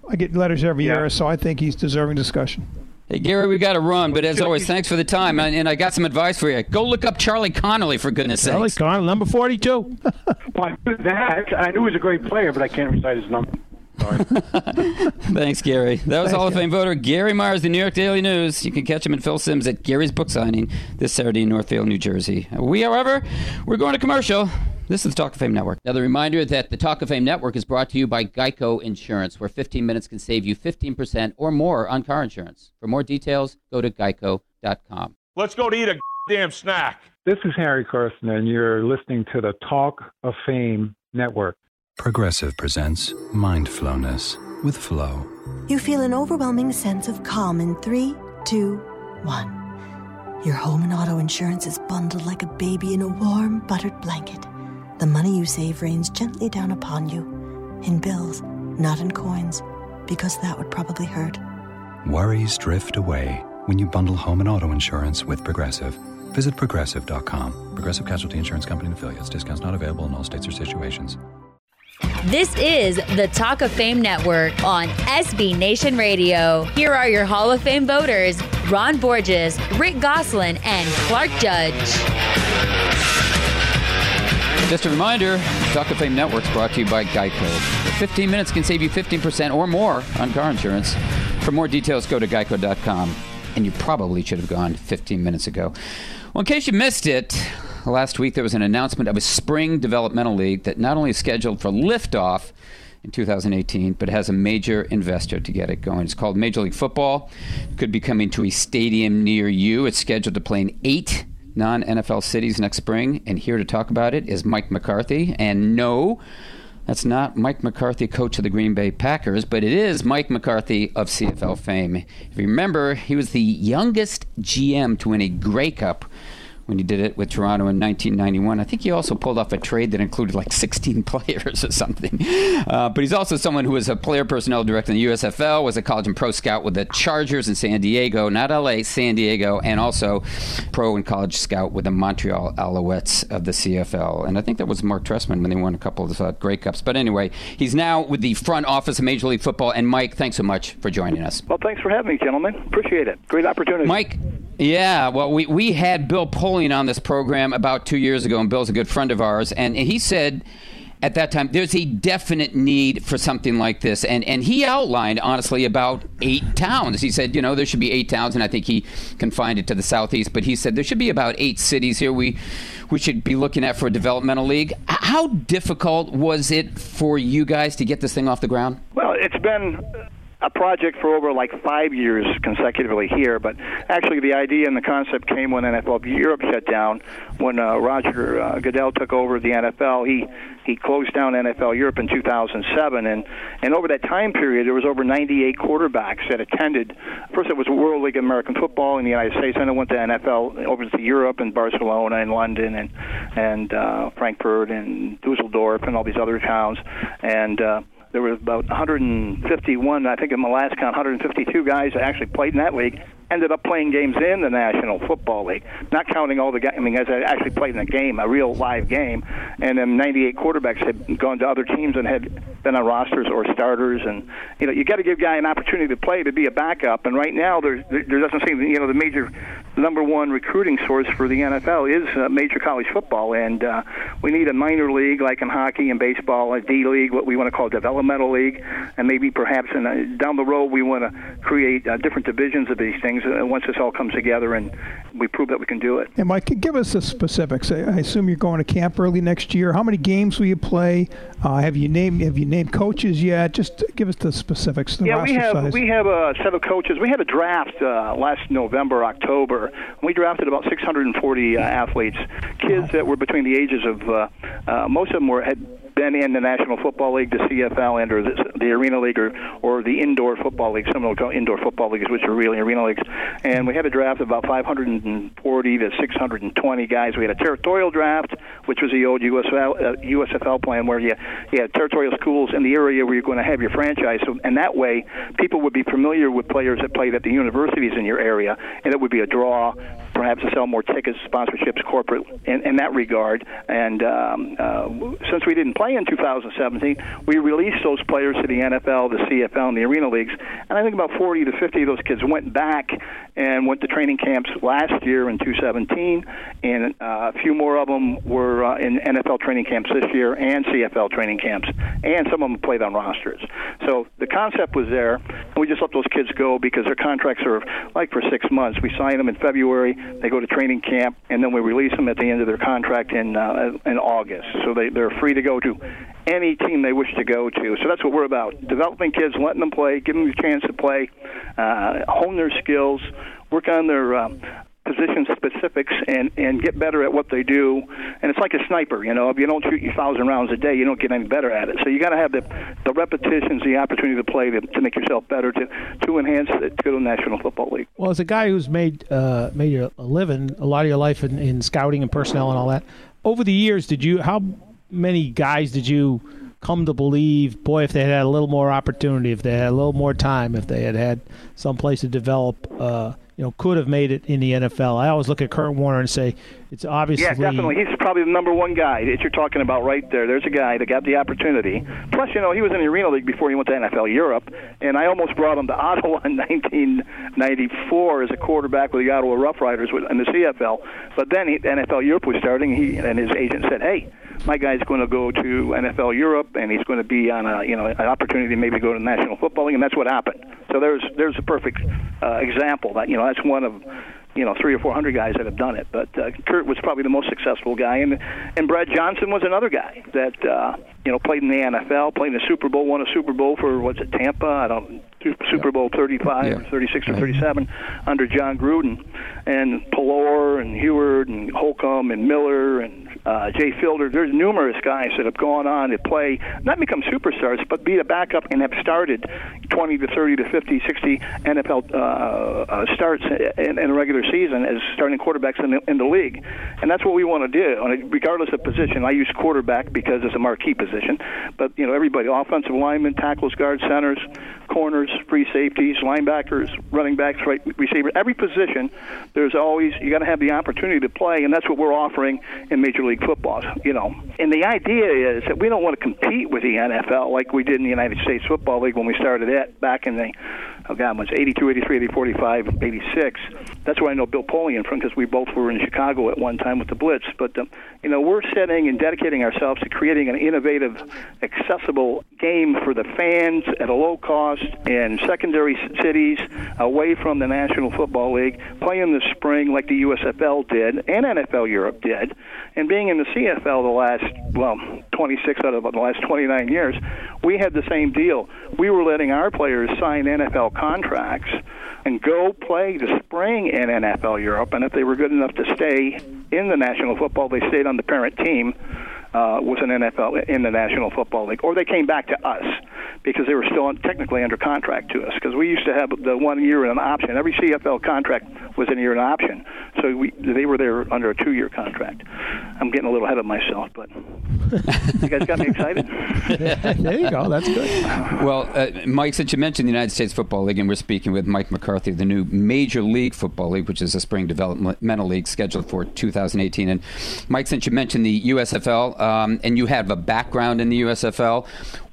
I get letters every Yeah. year, so I think he's deserving discussion. Hey, Gary, we got to run, but as always, thanks for the time. And, and I got some advice for you. Go look up Charlie Conerly, for goodness sake. Charlie Conerly, number 42. Well, I knew that. I knew he was a great player, but I can't recite his number. Sorry. Thanks, Gary. That was Hall of Fame voter Gary Myers, the New York Daily News. You can catch him and Phil Simms at Gary's book signing this Saturday in Northfield, New Jersey. We, however, we're going to commercial. This is the Talk of Fame Network. Another reminder that the Talk of Fame Network is brought to you by Geico Insurance, where 15 minutes can save you 15% or more on car insurance. For more details, go to geico.com. Let's go to eat a damn snack. This is Harry Carson, and you're listening to the Talk of Fame Network. Progressive presents Mindfulness with Flow. You feel an overwhelming sense of calm in three, two, one. Your home and auto insurance is bundled like a baby in a warm, buttered blanket. The money you save rains gently down upon you in bills, not in coins, because that would probably hurt. Worries drift away when you bundle home and auto insurance with Progressive. Visit progressive.com. Progressive Casualty Insurance Company and affiliates. Discounts not available in all states or situations. This is the Talk of Fame Network on SB Nation Radio. Here are your Hall of Fame voters Ron Borges, Rick Gosselin, and Clark Judge. Just a reminder, Talk of Fame Network is brought to you by Geico. 15 minutes can save you 15% or more on car insurance. For more details, go to geico.com. And you probably should have gone 15 minutes ago. Well, in case you missed it, last week there was an announcement of a spring developmental league that not only is scheduled for liftoff in 2018, but has a major investor to get it going. It's called Major League Football. It could be coming to a stadium near you. It's scheduled to play in eight non NFL cities next spring. And here to talk about it is Mike McCarthy. And no, that's not Mike McCarthy, coach of the Green Bay Packers, but it is Mike McCarthy of CFL fame. If you remember, he was the youngest GM to win a Grey Cup when he did it with Toronto in 1991. I think he also pulled off a trade that included like 16 players or something. Uh, but he's also someone who was a player personnel director in the USFL, was a college and pro scout with the Chargers in San Diego, not LA, San Diego, and also pro and college scout with the Montreal Alouettes of the CFL. And I think that was Marc Trestman when they won a couple of uh, Grey Cups. But anyway, he's now with the front office of Major League Football. And Mike, thanks so much for joining us. Well, thanks for having me, gentlemen. Appreciate it. Great opportunity. Mike, yeah, well, we, we had Bill Polian on this program about two years ago, and Bill's a good friend of ours, and he said at that time, there's a definite need for something like this. And, and he outlined, honestly, about eight towns. He said, you know, there should be eight towns, and I think he confined it to the southeast, but he said there should be about eight cities here we, we should be looking at for a developmental league. How difficult was it for you guys to get this thing off the ground? Well, it's been a project for over like five years consecutively here. But actually, the idea and the concept came when NFL Europe shut down. When uh, Roger uh, Goodell took over the NFL, he he closed down NFL Europe in 2007, and and over that time period, there was over 98 quarterbacks that attended. First, it was World League of American Football in the United States, and it went to NFL over to Europe and Barcelona and London and and uh, Frankfurt and Dusseldorf and all these other towns, and uh, there were about 151, I think in the last count, 152 guys actually played in that league ended up playing games in the National Football League, not counting all the guys. I mean, guys that actually played in a game, a real live game, and then 98 quarterbacks had gone to other teams and had been on rosters or starters. And you know, you got to give a guy an opportunity to play to be a backup. And right now, there there doesn't seem you know the major number one recruiting source for the NFL is uh, major college football, and uh, we need a minor league like in hockey and baseball, a D league, what we want to call developmental league, and maybe perhaps in a, down the road we want to create uh, different divisions of these things things uh, once this all comes together and we prove that we can do it. And Mike, give us the specifics. I assume you're going to camp early next year. How many games will you play? Uh, have you named Have you named coaches yet? Just give us the specifics. The yeah, we have size. we have a set of coaches. We had a draft uh, last November, October. We drafted about 640 uh, athletes, kids that were between the ages of uh, uh, most of them were had been in the National Football League, the CFL, and or the, the Arena League, or, or the Indoor Football League. Some will call indoor football leagues, which are really arena leagues. And we had a draft of about 540 to 620 guys. We had a territorial draft, which was the old USFL, uh, USFL plan, where you, you had territorial schools in the area where you're going to have your franchise. So, and that way, people would be familiar with players that played at the universities in your area, and it would be a draw perhaps to sell more tickets, sponsorships, corporate in, in that regard. And um, uh, since we didn't play in 2017, we released those players to the NFL, the CFL, and the Arena Leagues. And I think about 40 to 50 of those kids went back and went to training camps last year in 2017, and uh, a few more of them were uh, in NFL training camps this year and CFL training camps, and some of them played on rosters. So the concept was there, we just let those kids go because their contracts are like for six months. We signed them in February, they go to training camp, and then we release them at the end of their contract in uh, in August. So they they're free to go to any team they wish to go to. So that's what we're about: developing kids, letting them play, giving them a chance to play, uh, hone their skills, work on their um, position specifics and and get better at what they do. And it's like a sniper, you know. If you don't shoot your thousand rounds a day, you don't get any better at it. So you got to have the the repetitions, the opportunity to play to, to make yourself better, to to enhance it, to go to the National Football League. Well, as a guy who's made uh, made a living a lot of your life in, in scouting and personnel and all that, over the years, did you how many guys did you come to believe, boy, if they had had a little more opportunity, if they had a little more time, if they had had some place to develop, uh, you know, could have made it in the NFL. I always look at Kurt Warner and say it's obviously yeah, definitely. He's probably the number one guy that you're talking about right there. There's a guy that got the opportunity. Plus, you know, he was in the Arena League before he went to NFL Europe, and I almost brought him to Ottawa in 1994 as a quarterback with the Ottawa Rough Riders in the CFL. But then he, NFL Europe was starting. He and his agent said, "Hey." my guy's going to go to NFL Europe, and he's going to be on a you know an opportunity to maybe go to National Football League, and that's what happened. So there's there's a perfect uh, example that you know that's one of you know three or four hundred guys that have done it. But uh, Kurt was probably the most successful guy, and and Brad Johnson was another guy that uh, you know played in the NFL, played in the Super Bowl, won a Super Bowl for what's it Tampa? I don't Super Bowl 35 yeah. or 36 or 37 under Jon Gruden, and Pelor and Huard and Holcomb and Miller and uh, Jay Fiedler. There's numerous guys that have gone on to play, not become superstars, but be a backup and have started 20 to 30 to 50, 60 NFL uh, uh, starts in, in a regular season as starting quarterbacks in the, in the league. And that's what we want to do. Regardless of position, I use quarterback because it's a marquee position. But, you know, everybody, offensive linemen, tackles, guards, centers, corners, free safeties, linebackers, running backs, right receiver. Every position, there's always, you got to have the opportunity to play. And that's what we're offering in Major League League football. You know, and the idea is that we don't want to compete with the NFL like we did in the United States Football League when we started it back in the oh god, was 82, 83, 80, 45, 86. That's where I know Bill Polian from because we both were in Chicago at one time with the Blitz. But um, you know, we're setting and dedicating ourselves to creating an innovative, accessible game for the fans at a low cost in secondary cities away from the National Football League, playing the spring like the USFL did and NFL Europe did, and being in the CFL the last well 26 out of the last 29 years, we had the same deal. We were letting our players sign NFL contracts and go play the spring in NFL Europe, and if they were good enough to stay in the National Football, they stayed on the parent team. Uh, was an NFL in the National Football League, or they came back to us because they were still technically under contract to us because we used to have the one year and an option. Every CFL contract was a year and an option, so we they were there under a two year contract. I'm getting a little ahead of myself, but you guys got me excited. there you go. That's good. Well, uh, Mike, since you mentioned the United States Football League, and we're speaking with Mike McCarthy, the new Major League Football League, which is a spring developmental league scheduled for 2018. And Mike, since you mentioned the USFL, um, and you have a background in the USFL,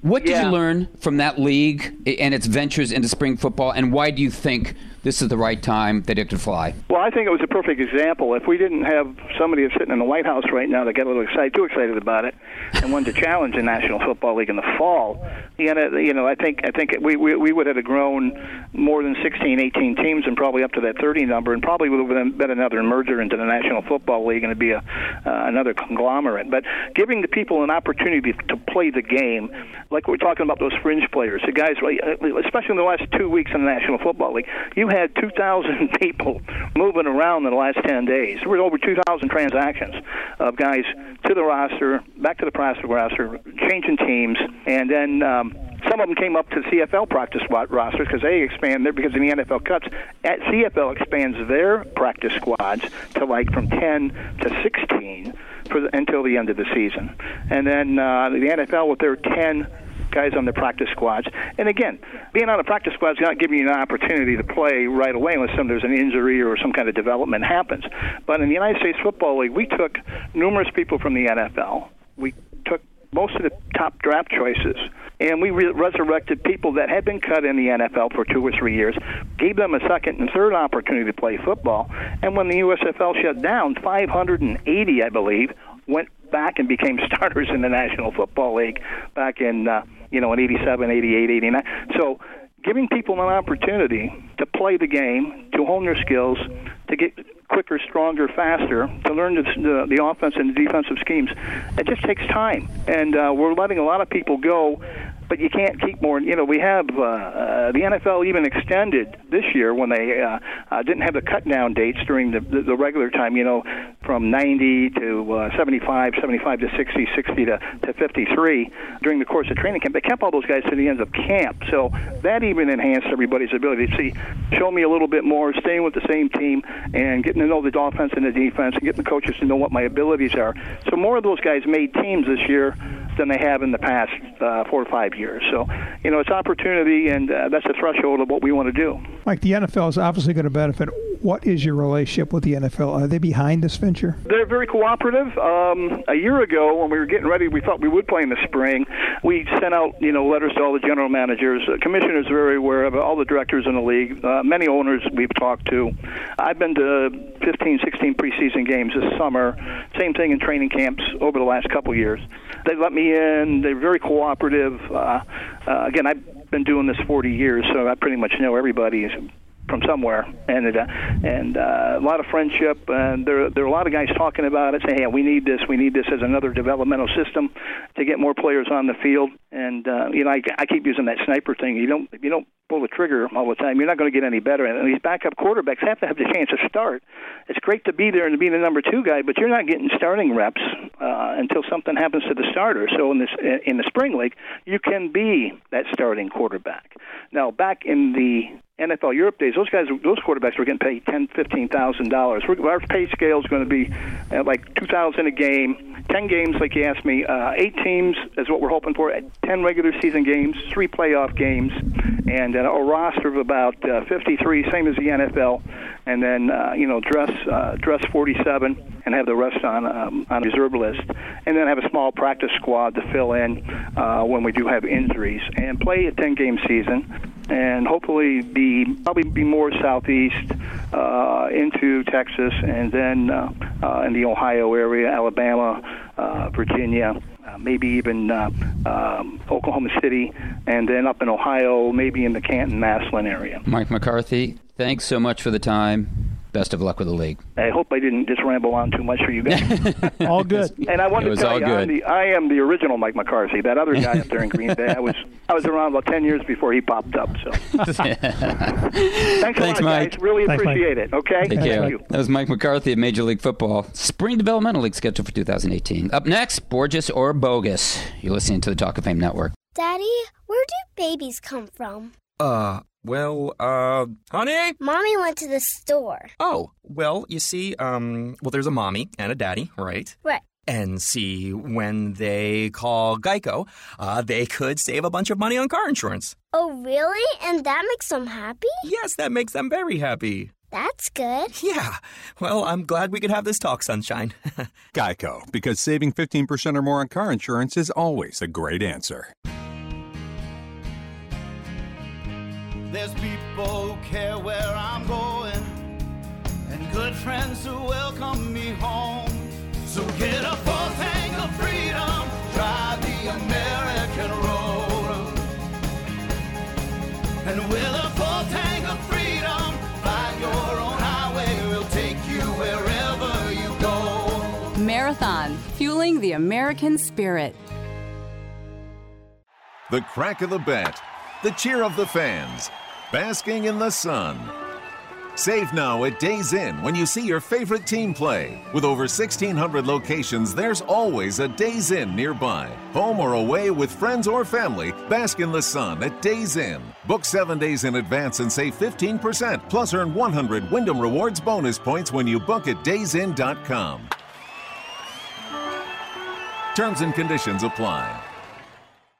what did Yeah. you learn from that league and its ventures into spring football, and why do you think this is the right time that it could fly? Well, I think it was a perfect example. If we didn't have somebody sitting in the White House right now that got a little excited, too excited about it, and wanted to challenge the National Football League in the fall, you know, you know I think I think we we, we would have grown more than 16, 18 teams, and probably up to that 30 number, and probably would have been another merger into the National Football League, and it'd be a uh, another conglomerate. But giving the people an opportunity to play the game, like we're talking about those fringe players, the guys, uh, especially in the last two weeks in the National Football League, you had 2,000 people moving around in the last 10 days. There were over 2,000 transactions of guys to the roster, back to the practice roster, changing teams, and then. Um, some of them came up to CFL practice squad rosters because they expand there because in the NFL cuts, at CFL expands their practice squads to like from 10 to 16 for the, until the end of the season, and then uh, the NFL with their 10 guys on the practice squads. And again, being on a practice squad is not giving you an opportunity to play right away unless some, there's an injury or some kind of development happens. But in the United States Football League, we took numerous people from the NFL. We took most of the top draft choices, and we re- resurrected people that had been cut in the NFL for two or three years, gave them a second and third opportunity to play football. And when the USFL shut down, 580, I believe, went back and became starters in the National Football League back in uh, you know in 87, 88, 89. So giving people an opportunity to play the game, to hone their skills, to get quicker, stronger, faster, to learn the, the, the offense and the defensive schemes, it just takes time. And uh, we're letting a lot of people go but you can't keep more. You know, we have uh, uh, the NFL even extended this year when they uh, uh, didn't have the cut down dates during the, the, the regular time. You know, from 90 to uh, 75, 75 to 60, 60 to, to 53 during the course of training camp. They kept all those guys to the end of camp, so that even enhanced everybody's ability to see, show me a little bit more, staying with the same team, and getting to know the offense and the defense, and getting the coaches to know what my abilities are. So more of those guys made teams this year than they have in the past uh, four or five years. So, you know, it's opportunity, and uh, that's the threshold of what we want to do. Mike, the NFL is obviously going to benefit. What is your relationship with the NFL? Are they behind this venture? They're very cooperative. Um, a year ago, when we were getting ready, we thought we would play in the spring. We sent out, you know, letters to all the general managers. Uh, commissioners are very aware of it, all the directors in the league, uh, many owners we've talked to. I've been to 15, 16 preseason games this summer. Same thing in training camps over the last couple years. They let me in. They're very cooperative. Uh, uh, again, I've been doing this 40 years, so I pretty much know everybody from somewhere, and uh, and uh, a lot of friendship. And there there are a lot of guys talking about it, saying, "Hey, we need this. We need this as another developmental system to get more players on the field." And uh, you know, I, I keep using that sniper thing. You don't you don't pull the trigger all the time, you're not going to get any better. And these backup quarterbacks have to have the chance to start. It's great to be there and to be the number two guy, but you're not getting starting reps uh, until something happens to the starter. So in this in the spring league, you can be that starting quarterback. Now, back in the NFL Europe days, those guys, those quarterbacks were getting paid ten, fifteen thousand dollars. Our pay scale is going to be at like two thousand a game, ten games, like you asked me. Uh, eight teams is what we're hoping for. Ten regular season games, three playoff games, and uh, a roster of about uh, fifty-three, same as the NFL. And then uh, you know, dress uh, dress forty-seven, and have the rest on um, on reserve list, and then have a small practice squad to fill in uh, when we do have injuries, and play a ten-game season and hopefully be probably be more southeast uh, into Texas, and then uh, uh, in the Ohio area, Alabama, uh, Virginia. Uh, maybe even uh, um, Oklahoma City, and then up in Ohio, maybe in the Canton, Massillon area. Mike McCarthy, thanks so much for the time. Best of luck with the league. I hope I didn't just ramble on too much for you guys. all good. And I want to was tell you. I'm the, I am the original Mike McCarthy. That other guy up there in Green Bay, I was I was around about ten years before he popped up. So thanks a Thanks, lot, Mike. guys. Really Thanks, Mike. appreciate it. Okay, Take thank care. you. That was Mike McCarthy of Major League Football. Spring Developmental League scheduled for 2018. Up next, Borges or Bogus. You're listening to the Talk of Fame Network. Daddy, where do babies come from? Uh, well, uh, honey? Mommy went to the store. Oh, well, you see, um, well, there's a mommy and a daddy, right? Right. And see, when they call Geico, uh, they could save a bunch of money on car insurance. Oh, really? And that makes them happy? Yes, that makes them very happy. That's good. Yeah. Well, I'm glad we could have this talk, Sunshine. Geico, because saving 15% or more on car insurance is always a great answer. There's people who care where I'm going, and good friends who welcome me home. So get a full tank of freedom, drive the American road. And with a full tank of freedom, find your own highway, we'll take you wherever you go. Marathon, fueling the American spirit. The crack of the bat, the cheer of the fans, basking in the sun. Save now at Days Inn when you see your favorite team play. With over 1,600 locations, there's always a Days Inn nearby. Home or away with friends or family, bask in the sun at Days Inn. Book seven days in advance and save 15%, plus earn 100 Wyndham Rewards bonus points when you book at daysinn.com. Terms and conditions apply.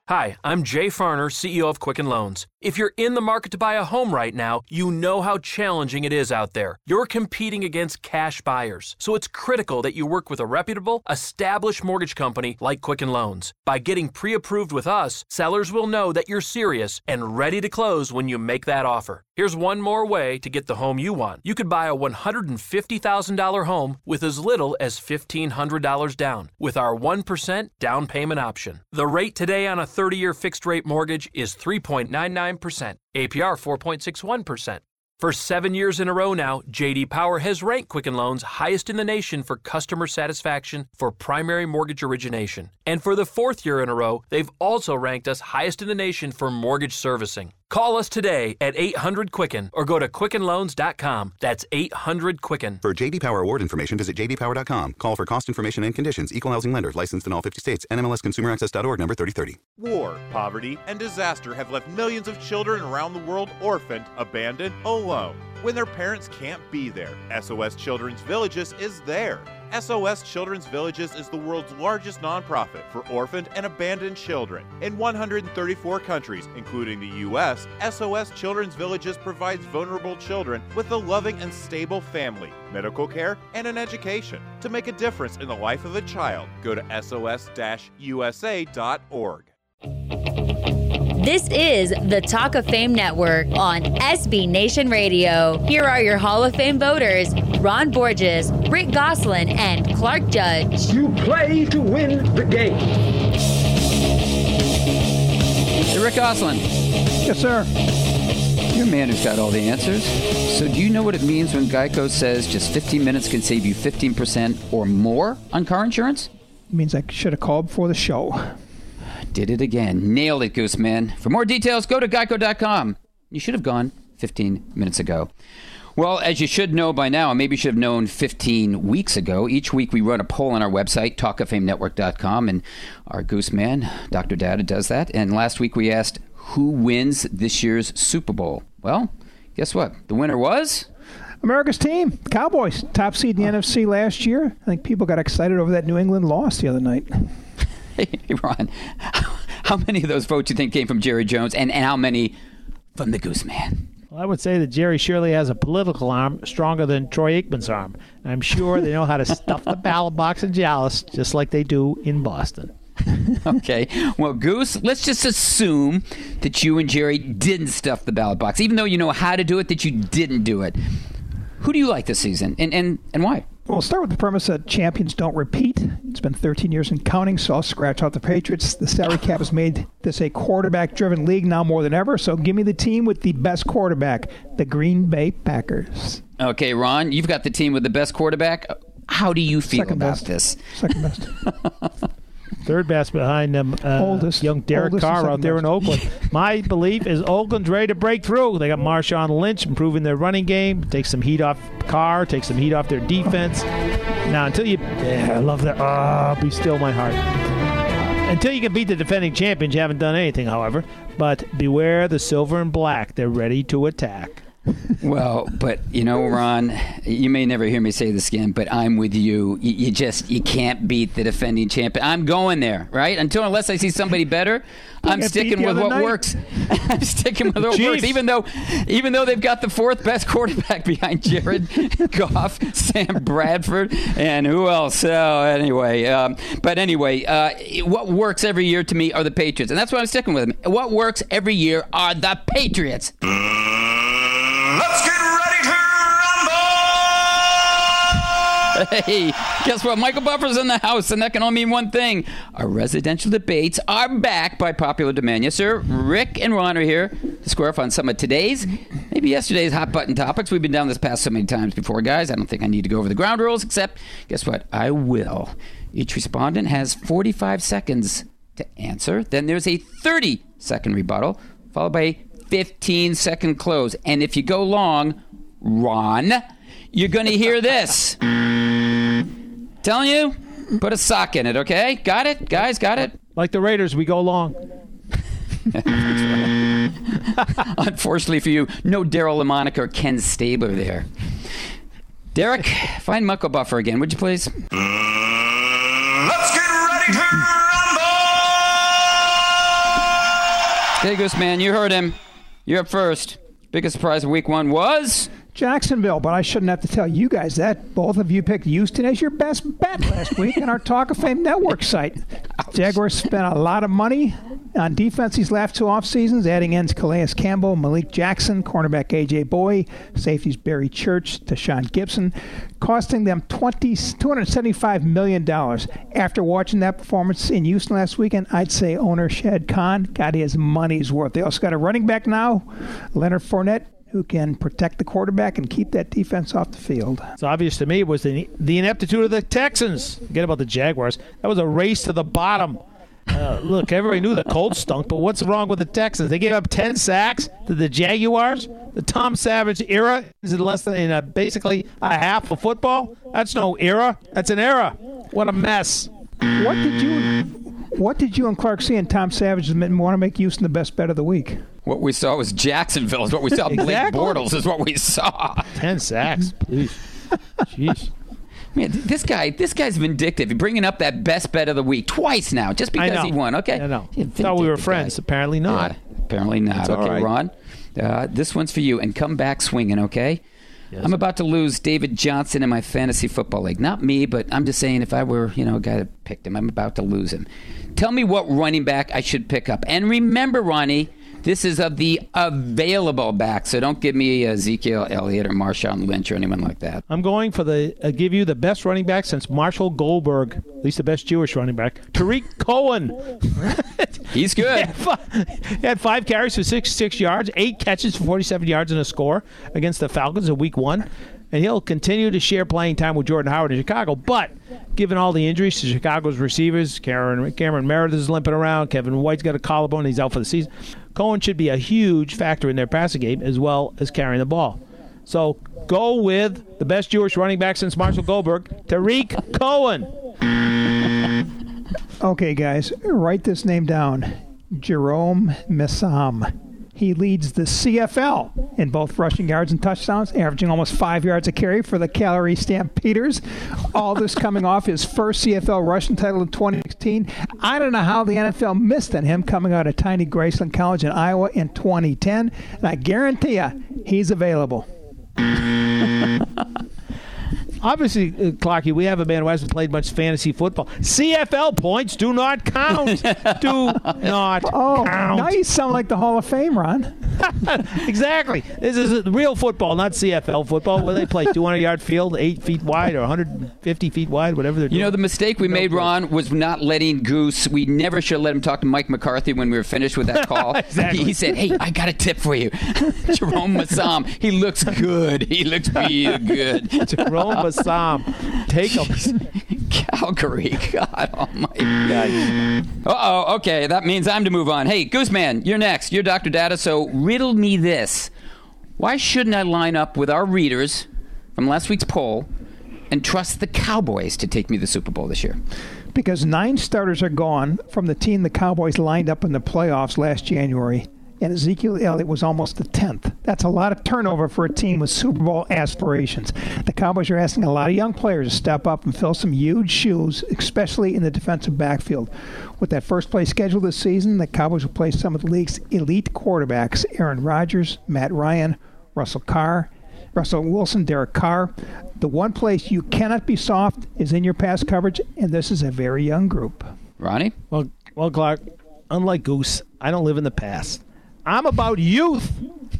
Hi, I'm Jay Farner, CEO of Quicken Loans. If you're in the market to buy a home right now, you know how challenging it is out there. You're competing against cash buyers, so it's critical that you work with a reputable, established mortgage company like Quicken Loans. By getting pre approved with us, sellers will know that you're serious and ready to close when you make that offer. Here's one more way to get the home you want. You could buy a $150,000 home with as little as $1,500 down with our 1% down payment option. The rate today on a 30 year fixed rate mortgage is 3.99%, APR 4.61%. For seven years in a row now, JD Power has ranked Quicken Loans highest in the nation for customer satisfaction for primary mortgage origination. And for the fourth year in a row, they've also ranked us highest in the nation for mortgage servicing. Call us today at 800 Quicken or go to QuickenLoans.com. That's 800 Quicken. For JD Power award information, visit jdpower.com. Call for cost information and conditions. Equal housing lender. Licensed in all 50 states. NMLS NMLSConsumerAccess.org number 3030. War, poverty, and disaster have left millions of children around the world orphaned, abandoned, alone. When their parents can't be there, SOS Children's Villages is there. SOS Children's Villages is the world's largest nonprofit for orphaned and abandoned children. In 134 countries, including the U.S., SOS Children's Villages provides vulnerable children with a loving and stable family, medical care, and an education. To make a difference in the life of a child, go to sos-usa.org. This is the Talk of Fame Network on SB Nation Radio. Here are your Hall of Fame voters Ron Borges, Rick Gosselin, and Clark Judge. You play to win the game. Hey, Rick Gosselin. Yes, sir. You're a man who's got all the answers. So, do you know what it means when Geico says just 15 minutes can save you 15% or more on car insurance? It means I should have called before the show. Did it again. Nailed it, Gooseman. For more details, go to geico.com. You should have gone 15 minutes ago. Well, as you should know by now, and maybe you should have known 15 weeks ago, each week we run a poll on our website, talkoffamenetwork.com, and our Gooseman, Dr. Data, does that. And last week we asked, who wins this year's Super Bowl? Well, guess what? The winner was America's team, Cowboys, top seed in the NFC last year. I think people got excited over that New England loss the other night. Hey, Ron, how many of those votes you think came from Jerry Jones, and, and how many from the Goose Man? Well, I would say that Jerry surely has a political arm stronger than Troy Aikman's arm. I'm sure they know how to stuff the ballot box in Dallas just like they do in Boston. okay. Well, Goose, let's just assume that you and Jerry didn't stuff the ballot box, even though you know how to do it, that you didn't do it. Who do you like this season, and and, and why? Well, we'll start with the premise that champions don't repeat. It's been 13 years and counting, so I'll scratch out the Patriots. The salary cap has made this a quarterback driven league now more than ever, so give me the team with the best quarterback, the Green Bay Packers. Okay, Ron, you've got the team with the best quarterback. How do you feel Second about best. this? Second best. Third best behind them, uh, Oldest. young Derek Oldest Carr out there in. Oakland. My belief is Oakland's ready to break through. They got Marshawn Lynch improving their running game, take some heat off Carr, take some heat off their defense. Now, until you, yeah, I love that. Ah, be still my heart. Until you can beat the defending champions, you haven't done anything, however. But beware the silver and black; they're ready to attack. Well, but you know, Ron, you may never hear me say this again, but I'm with you. You, you just you can't beat the defending champion. I'm going there, right? Until unless I see somebody better, I'm sticking with what night. works. I'm sticking with what works, even though even though they've got the fourth best quarterback behind Jared Goff, Sam Bradford, and who else? So anyway, um, but anyway, uh, what works every year to me are the Patriots, and that's why I'm sticking with them. What works every year are the Patriots. Let's get ready to rumble! Hey, guess what? Michael Buffer's in the house, and that can only mean one thing. Our residential debates are back by popular demand. Yes, sir. Rick and Ron are here to square off on some of today's, maybe yesterday's hot button topics. We've been down this path so many times before, guys. I don't think I need to go over the ground rules, except, guess what? I will. Each respondent has 45 seconds to answer. Then there's a 30 second rebuttal, followed by 15 second close. And if you go long, Ron, you're going to hear this. Telling you, put a sock in it, okay? Got it? Guys, got it? Like the Raiders, we go long. Unfortunately for you, no Daryle Lamonica or Ken Stabler there. Derek, find Michael Buffer again, would you please? Let's get ready to rumble! Hey, Goose Man, you heard him. You're up first. Biggest surprise of week one was. Jacksonville, but I shouldn't have to tell you guys that. Both of you picked Houston as your best bet last week on our Talk of Fame network site. Jaguars spent a lot of money on defense these last two off seasons, adding ends Calais Campbell, Malik Jackson, cornerback A.J. Bouye, safeties Barry Church, Tashaun Gipson, costing them 20, $275 million. After watching that performance in Houston last weekend, I'd say owner Shad Khan got his money's worth. They also got a running back now, Leonard Fournette, who can protect the quarterback and keep that defense off the field. It's obvious to me it was the, the ineptitude of the Texans. Forget about the Jaguars. That was a race to the bottom. Uh, look, everybody knew the Colts stunk, but what's wrong with the Texans? They gave up 10 sacks to the Jaguars. The Tom Savage era is in less than in a, basically a half of football. That's no era. That's an era. What a mess. What did you what did you and Clark see in Tom Savage that want to make Houston the best bet of the week? What we saw was Jacksonville. Is what we saw. Blake Exactly. Bortles is what we saw. 10 sacks, please. Jeez. Man, this guy, this guy's vindictive. He's bringing up that best bet of the week twice now, just because he won. Okay, I know. Thought we were friends. guy. Apparently not. Yeah, apparently not. All okay, right. Ron, uh, this one's for you, and come back swinging. Okay. Yes. I'm about to lose David Johnson in my fantasy football league. Not me, but I'm just saying if I were, you know, a guy that picked him, I'm about to lose him. Tell me what running back I should pick up. And remember, Ronnie, this is of the available back, so don't give me Ezekiel Elliott or Marshawn Lynch or anyone like that. I'm going for the uh, give you the best running back since Marshall Goldberg, at least the best Jewish running back, Tarik Cohen. He's good. He had fi- he had five carries for 66 yards, eight catches for 47 yards and a score against the Falcons in Week One, and he'll continue to share playing time with Jordan Howard in Chicago. But given all the injuries to Chicago's receivers, Cameron, Cameron Meredith is limping around, Kevin White's got a collarbone, he's out for the season. Cohen should be a huge factor in their passing game as well as carrying the ball. So go with the best Jewish running back since Marshall Goldberg, Tarik Cohen. Okay, guys, write this name down. Jerome Messam. He leads the CFL in both rushing yards and touchdowns, averaging almost five yards a carry for the Calgary Stampeders. All this coming off his first CFL rushing title in 2016. I don't know how the NFL missed on him coming out of tiny Graceland College in Iowa in 2010, and I guarantee you he's available. Obviously, uh, Clarky, we have a man who hasn't played much fantasy football. CFL points do not count. do not Oh, count. now you sound like the Hall of Fame, Ron. exactly. This is real football, not CFL football, where they play 200 yard field, eight feet wide or 150 feet wide, whatever they're doing. You know, the mistake we made, Ron, was not letting Goose. We never should have let him talk to Mike McCarthy when we were finished with that call. Exactly. He said, "Hey, I got a tip for you, Jerome Messam. He looks good. He looks real good." Jerome Messam, take him. Calgary. God Almighty. Uh oh. Okay, that means I'm to move on. Hey, Gooseman, you're next. You're Dr. Data. So riddle me this: Why shouldn't I line up with our readers from last week's poll and trust the Cowboys to take me to the Super Bowl this year? because nine starters are gone from the team the Cowboys lined up in the playoffs last January, and Ezekiel Elliott was almost the 10th. That's a lot of turnover for a team with Super Bowl aspirations. The Cowboys are asking a lot of young players to step up and fill some huge shoes, especially in the defensive backfield. With that first place schedule this season, the Cowboys will play some of the league's elite quarterbacks Aaron Rodgers, Matt Ryan, Russell Carr, Russell Wilson, Derek Carr. The one place you cannot be soft is in your pass coverage, and this is a very young group. Ronnie? Well, well, Clark, unlike Goose, I don't live in the past. I'm about youth.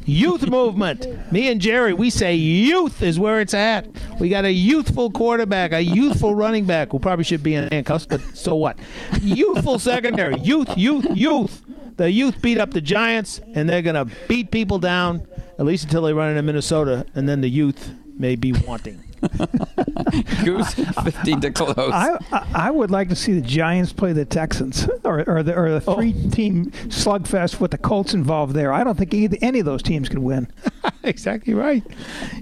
Youth movement. Me and Jerry, we say youth is where it's at. We got a youthful quarterback, a youthful running back who probably should be in handcuffs, but so what? Youthful secondary. Youth, youth, youth. The youth beat up the Giants, and they're going to beat people down, at least until they run into Minnesota, and then the youth may be wanting. Goose, 15 to close. I, I I would like to see the Giants play the Texans or, or the, or the oh. three-team slugfest with the Colts involved there. I don't think either, any of those teams could win. exactly right.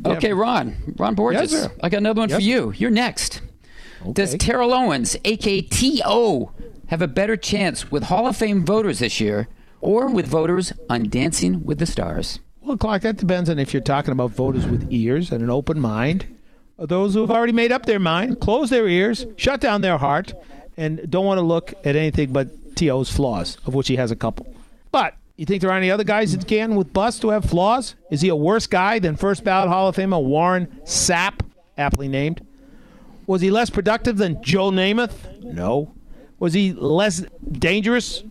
Okay, Ron. Ron Borges. Yes, sir. I got another one Yes, for you. You're next. Does Terrell Owens, aka T.O., have a better chance with Hall of Fame voters this year or with voters on Dancing with the Stars? Well, Clark, that depends on if you're talking about voters with ears and an open mind, or those who have already made up their mind, close their ears, shut down their heart, and don't want to look at anything but T.O.'s flaws, of which he has a couple. But you think there are any other guys that can with bust who have flaws? Is he a worse guy than first ballot Hall of Famer Warren Sapp, aptly named? Was he less productive than Joe Namath? No. Was he less dangerous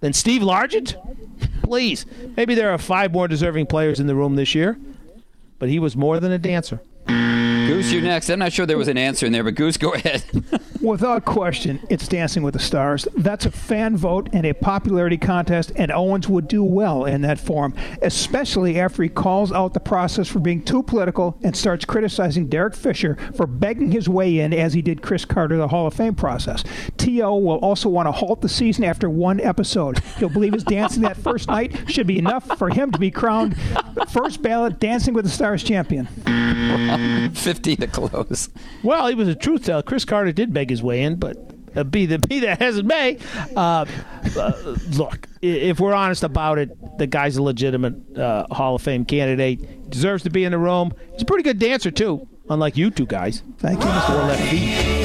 than Steve Largent? Please. Maybe there are five more deserving players in the room this year, but he was more than a dancer. Goose, you're next. I'm not sure there was an answer in there, but Goose, go ahead. Without question, it's Dancing with the Stars. That's a fan vote and a popularity contest, and Owens would do well in that forum, especially after he calls out the process for being too political and starts criticizing Derek Fisher for begging his way in as he did Cris Carter, the Hall of Fame process. T.O. will also want to halt the season after one episode. He'll believe his dancing that first night should be enough for him to be crowned first ballot Dancing with the Stars champion. 15 to close. Well, he was a truth teller. Cris Carter did beg his way in, but uh, be the be that as it may, uh, uh, look, if we're honest about it, the guy's a legitimate uh, Hall of Fame candidate. Deserves to be in the room. He's a pretty good dancer too, unlike you two guys. Thank you, Mr. Left feet.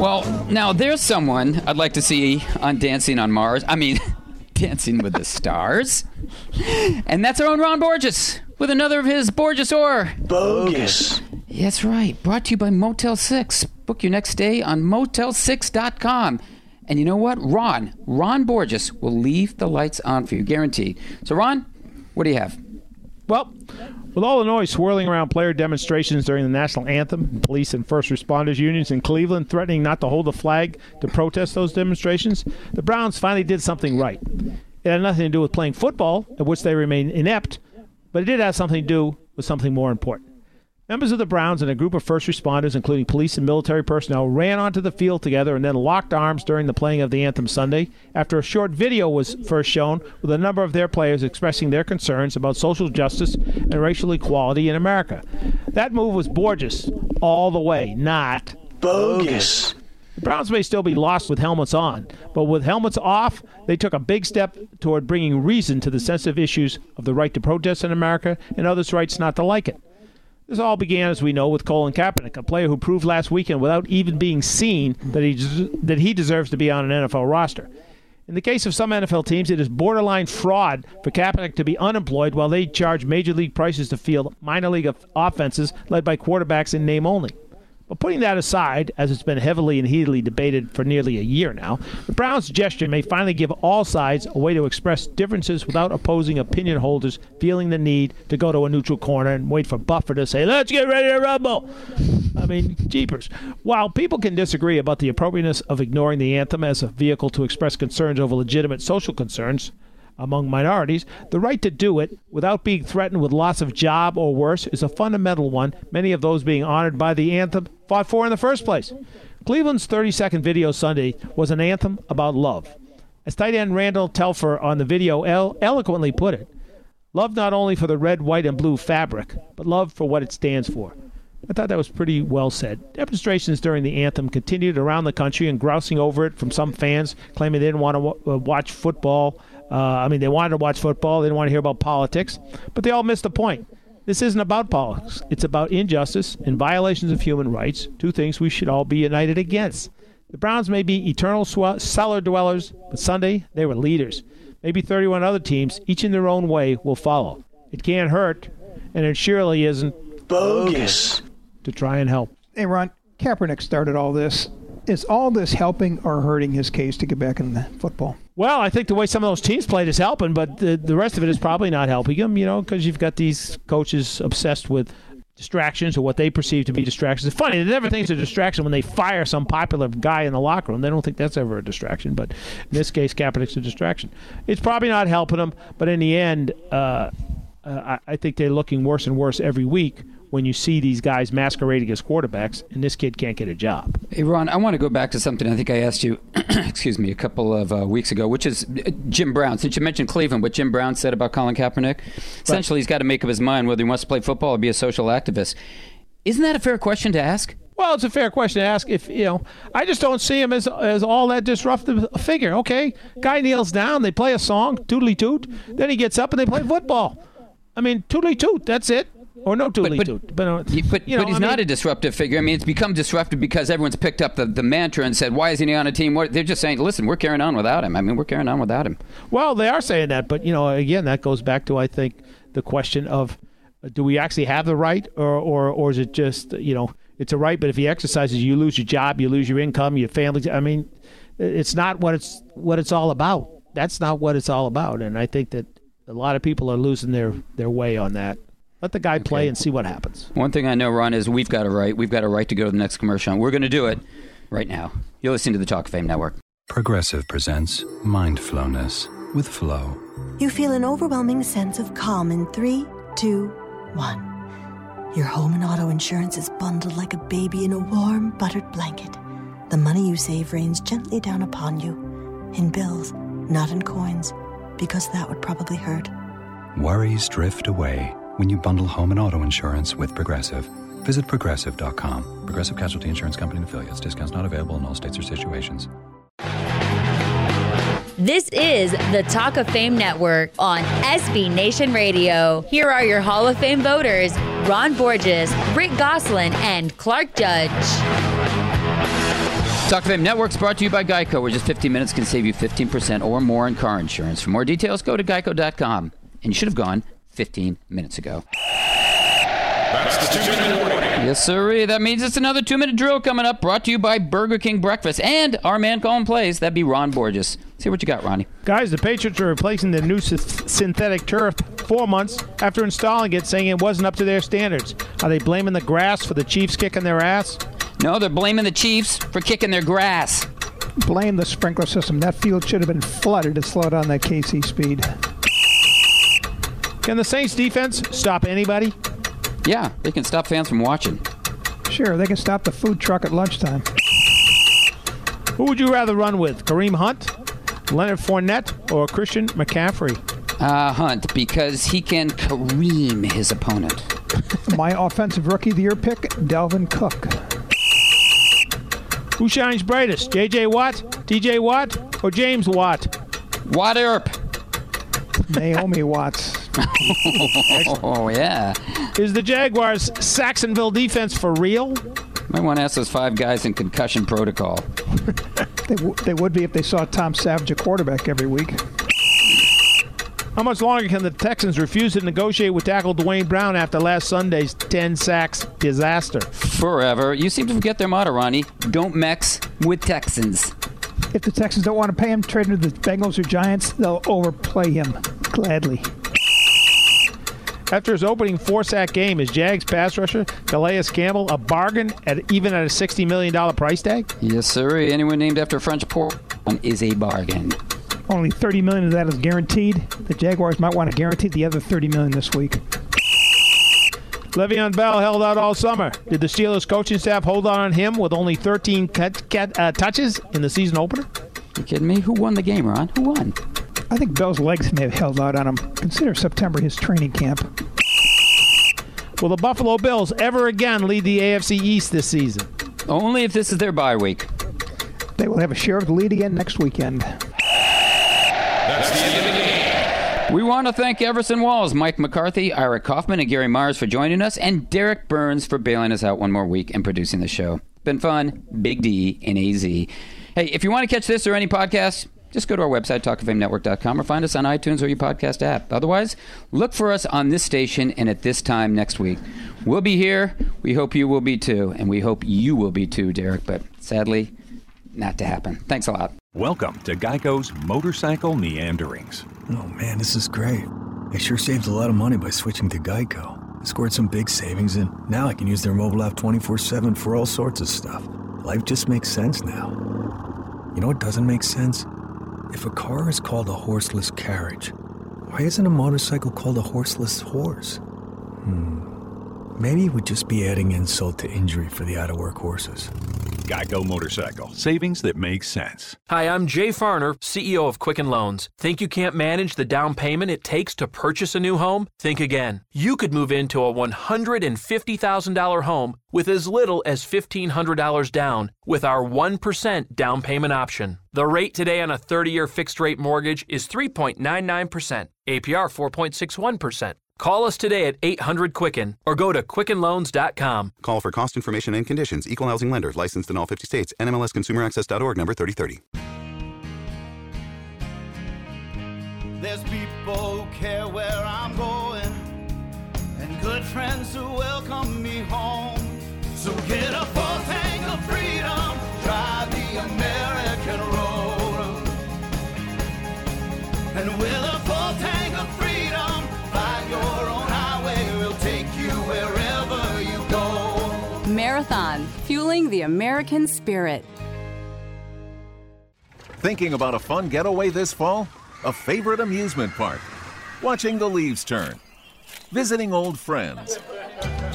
Well, now there's someone I'd like to see on Dancing on Mars. I mean, Dancing with the Stars. And that's our own Ron Borges with another of his Borges or Bogus. That's right. Brought to you by Motel 6. Book your next stay on motel6.com. And you know what? Ron, Ron Borges will leave the lights on for you, guaranteed. So, Ron, what do you have? Well, with all the noise swirling around player demonstrations during the national anthem, police and first responders unions in Cleveland threatening not to hold a flag to protest those demonstrations, the Browns finally did something right. It had nothing to do with playing football, at which they remain inept, but it did have something to do with something more important. Members of the Browns and a group of first responders, including police and military personnel, ran onto the field together and then locked arms during the playing of the anthem Sunday after a short video was first shown with a number of their players expressing their concerns about social justice and racial equality in America. That move was Borges all the way, not Bogus. The Browns may still be lost with helmets on, but with helmets off, they took a big step toward bringing reason to the sensitive issues of the right to protest in America and others' rights not to like it. This all began, as we know, with Colin Kaepernick, a player who proved last weekend without even being seen that he, that he deserves to be on an NFL roster. In the case of some NFL teams, it is borderline fraud for Kaepernick to be unemployed while they charge major league prices to field minor league of- offenses led by quarterbacks in name only. But putting that aside, as it's been heavily and heatedly debated for nearly a year now, the Browns' gesture may finally give all sides a way to express differences without opposing opinion holders feeling the need to go to a neutral corner and wait for Buffer to say, let's get ready to rumble. I mean, jeepers. While people can disagree about the appropriateness of ignoring the anthem as a vehicle to express concerns over legitimate social concerns, among minorities, the right to do it without being threatened with loss of job or worse is a fundamental one many of those being honored by the anthem fought for in the first place. Cleveland's 30 second video Sunday was an anthem about love. As tight end Randall Telfer on the video el- eloquently put it, love not only for the red, white, and blue fabric, but love for what it stands for. I thought that was pretty well said. Demonstrations during the anthem continued around the country and grousing over it from some fans claiming they didn't want to w- uh, watch football uh, I mean, they wanted to watch football. They didn't want to hear about politics, but they all missed the point. This isn't about politics. It's about injustice and violations of human rights, two things we should all be united against. The Browns may be eternal sw- cellar dwellers, but Sunday they were leaders. Maybe 31 other teams, each in their own way, will follow. It can't hurt, and it surely isn't Bogus. to try and help. Hey, Ron, Kaepernick started all this. Is all this helping or hurting his case to get back in the football? Well, I think the way some of those teams played is helping, but the, the rest of it is probably not helping him, you know, because you've got these coaches obsessed with distractions or what they perceive to be distractions. It's funny, they never think it's a distraction when they fire some popular guy in the locker room. They don't think that's ever a distraction, but in this case, Kaepernick's a distraction. It's probably not helping them, but in the end, uh, uh, I, I think they're looking worse and worse every week when you see these guys masquerading as quarterbacks, and this kid can't get a job. Hey, Ron, I want to go back to something I think I asked you, excuse me, a couple of uh, weeks ago, which is uh, Jim Brown. Since you mentioned Cleveland, what Jim Brown said about Colin Kaepernick, essentially he's got to make up his mind whether he wants to play football or be a social activist. Isn't that a fair question to ask? Well, it's a fair question to ask. If you know, I just don't see him as as all that disruptive a figure. Okay, guy kneels down, they play a song, tootly toot, then he gets up and they play football. I mean, tootly toot. That's it. Or no tootly but, toot. But, uh, But, you know, but he's I not mean- a disruptive figure. I mean, it's become disruptive because everyone's picked up the, the mantra and said, why isn't he on a team? What, they're just saying, listen, we're carrying on without him. I mean, we're carrying on without him. Well, they are saying that, but you know, again, that goes back to I think the question of uh, do we actually have the right, or or or is it just you know it's a right, but if he exercises, you lose your job, you lose your income, your family. I mean, it's not what it's what it's all about. That's not what it's all about, and I think that a lot of people are losing their their way on that. Let the guy play and see what happens. One thing I know, Ron, is we've got a right. We've got a right to go to the next commercial. And we're going to do it right now. You're listening to the Talk of Fame Network. Progressive presents Mindfulness with Flow. You feel an overwhelming sense of calm in three, two, one. Your home and auto insurance is bundled like a baby in a warm, buttered blanket. The money you save rains gently down upon you in bills, not in coins, because that would probably hurt. Worries drift away when you bundle home and auto insurance with Progressive. Visit progressive.com. Progressive Casualty Insurance Company and affiliates. Discounts not available in all states or situations. This is the Talk of Fame Network on SB Nation Radio. Here are your Hall of Fame voters Ron Borges, Rick Gosselin, and Clark Judge. Talk of Fame Network's brought to you by Geico, where just 15 minutes can save you 15% or more in car insurance. For more details, go to geico.com. And you should have gone 15 minutes ago. That's the two minute warning. Yes, sir. That means it's another two minute drill coming up, brought to you by Burger King Breakfast and our man calling plays. That'd be Ron Borges. See what you got, Ronnie. Guys, the Patriots are replacing the new sy- synthetic turf four months after installing it, saying it wasn't up to their standards. Are they blaming the grass for the Chiefs kicking their ass? No, they're blaming the Chiefs for kicking their grass. Blame the sprinkler system. That field should have been flooded to slow down that KC speed. Can the Saints defense stop anybody? Yeah, they can stop fans from watching. Sure, they can stop the food truck at lunchtime. Who would you rather run with, Kareem Hunt, Leonard Fournette, or Christian McCaffrey? Uh, Hunt, because he can kareem his opponent. My offensive rookie of the year pick, Dalvin Cook. Who shines brightest, J.J. Watt, T.J. Watt, or James Watt? Watt Earp. Naomi Watts. oh, yeah. Is the Jaguars' Sacksonville defense for real? Might want to ask those five guys in concussion protocol. They, w- they would be if they saw Tom Savage a quarterback every week. How much longer can the Texans refuse to negotiate with tackle Duane Brown after last Sunday's 10 sacks disaster? Forever. You seem to forget their motto, Ronnie. Don't mix with Texans. If the Texans don't want to pay him, trade him to the Bengals or Giants, they'll overplay him gladly. After his opening four-sack game, is Jags pass rusher Calais Campbell a bargain at even at a $60 million price tag? Yes, sir. Anyone named after a French port is a bargain. Only 30 million of that is guaranteed. The Jaguars might want to guarantee the other 30 million this week. Le'Veon Bell held out all summer. Did the Steelers coaching staff hold on him with only 13 cut, cut, uh, touches in the season opener? You kidding me? Who won the game, Ron? Who won? I think Bell's legs may have held out on him. Consider September his training camp. Will the Buffalo Bills ever again lead the AFC East this season? Only if this is their bye week. They will have a share of the lead again next weekend. That's the end of the game. We want to thank Everson Walls, Mike McCarthy, Ira Kaufman, and Gary Myers for joining us, and Derek Burns for bailing us out one more week and producing the show. Been fun. Big D and AZ. Hey, if you want to catch this or any podcasts, just go to our website, talkoffamenetwork.com, or find us on iTunes or your podcast app. Otherwise, look for us on this station and at this time next week. We'll be here. We hope you will be too, and we hope you will be too, Derek, but sadly, not to happen. Thanks a lot. Welcome to Geico's Motorcycle Meanderings. Oh man, this is great. I sure saved a lot of money by switching to Geico. I scored some big savings and now I can use their mobile app 24 7 for all sorts of stuff. Life just makes sense now. You know what doesn't make sense? If a car is called a horseless carriage, why isn't a motorcycle called a horseless horse? Hmm. Maybe it would just be adding insult to injury for the out of work horses. Geico Motorcycle. Savings that make sense. Hi, I'm Jay Farner, CEO of Quicken Loans. Think you can't manage the down payment it takes to purchase a new home? Think again. You could move into a $150,000 home with as little as $1,500 down with our 1% down payment option. The rate today on a 30 year fixed rate mortgage is 3.99%, APR 4.61%. Call us today at 800 Quicken or go to QuickenLoans.com. Call for cost information and conditions. Equal housing lender. Licensed in all 50 states. NMLSConsumerAccess.org number 3030. There's people who care where I'm going, and good friends who welcome me home. So get a Marathon, fueling the American spirit. Thinking about a fun getaway this fall? A favorite amusement park? Watching the leaves turn? Visiting old friends?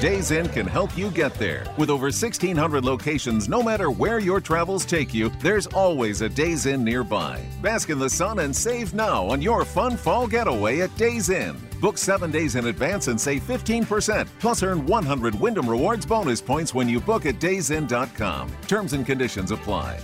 Days Inn can help you get there. With over 1,600 locations, no matter where your travels take you, there's always a Days Inn nearby. Bask in the sun and save now on your fun fall getaway at Days Inn. Book seven days in advance and save 15%. Plus, earn 100 Wyndham Rewards bonus points when you book at daysinn.com. Terms and conditions apply.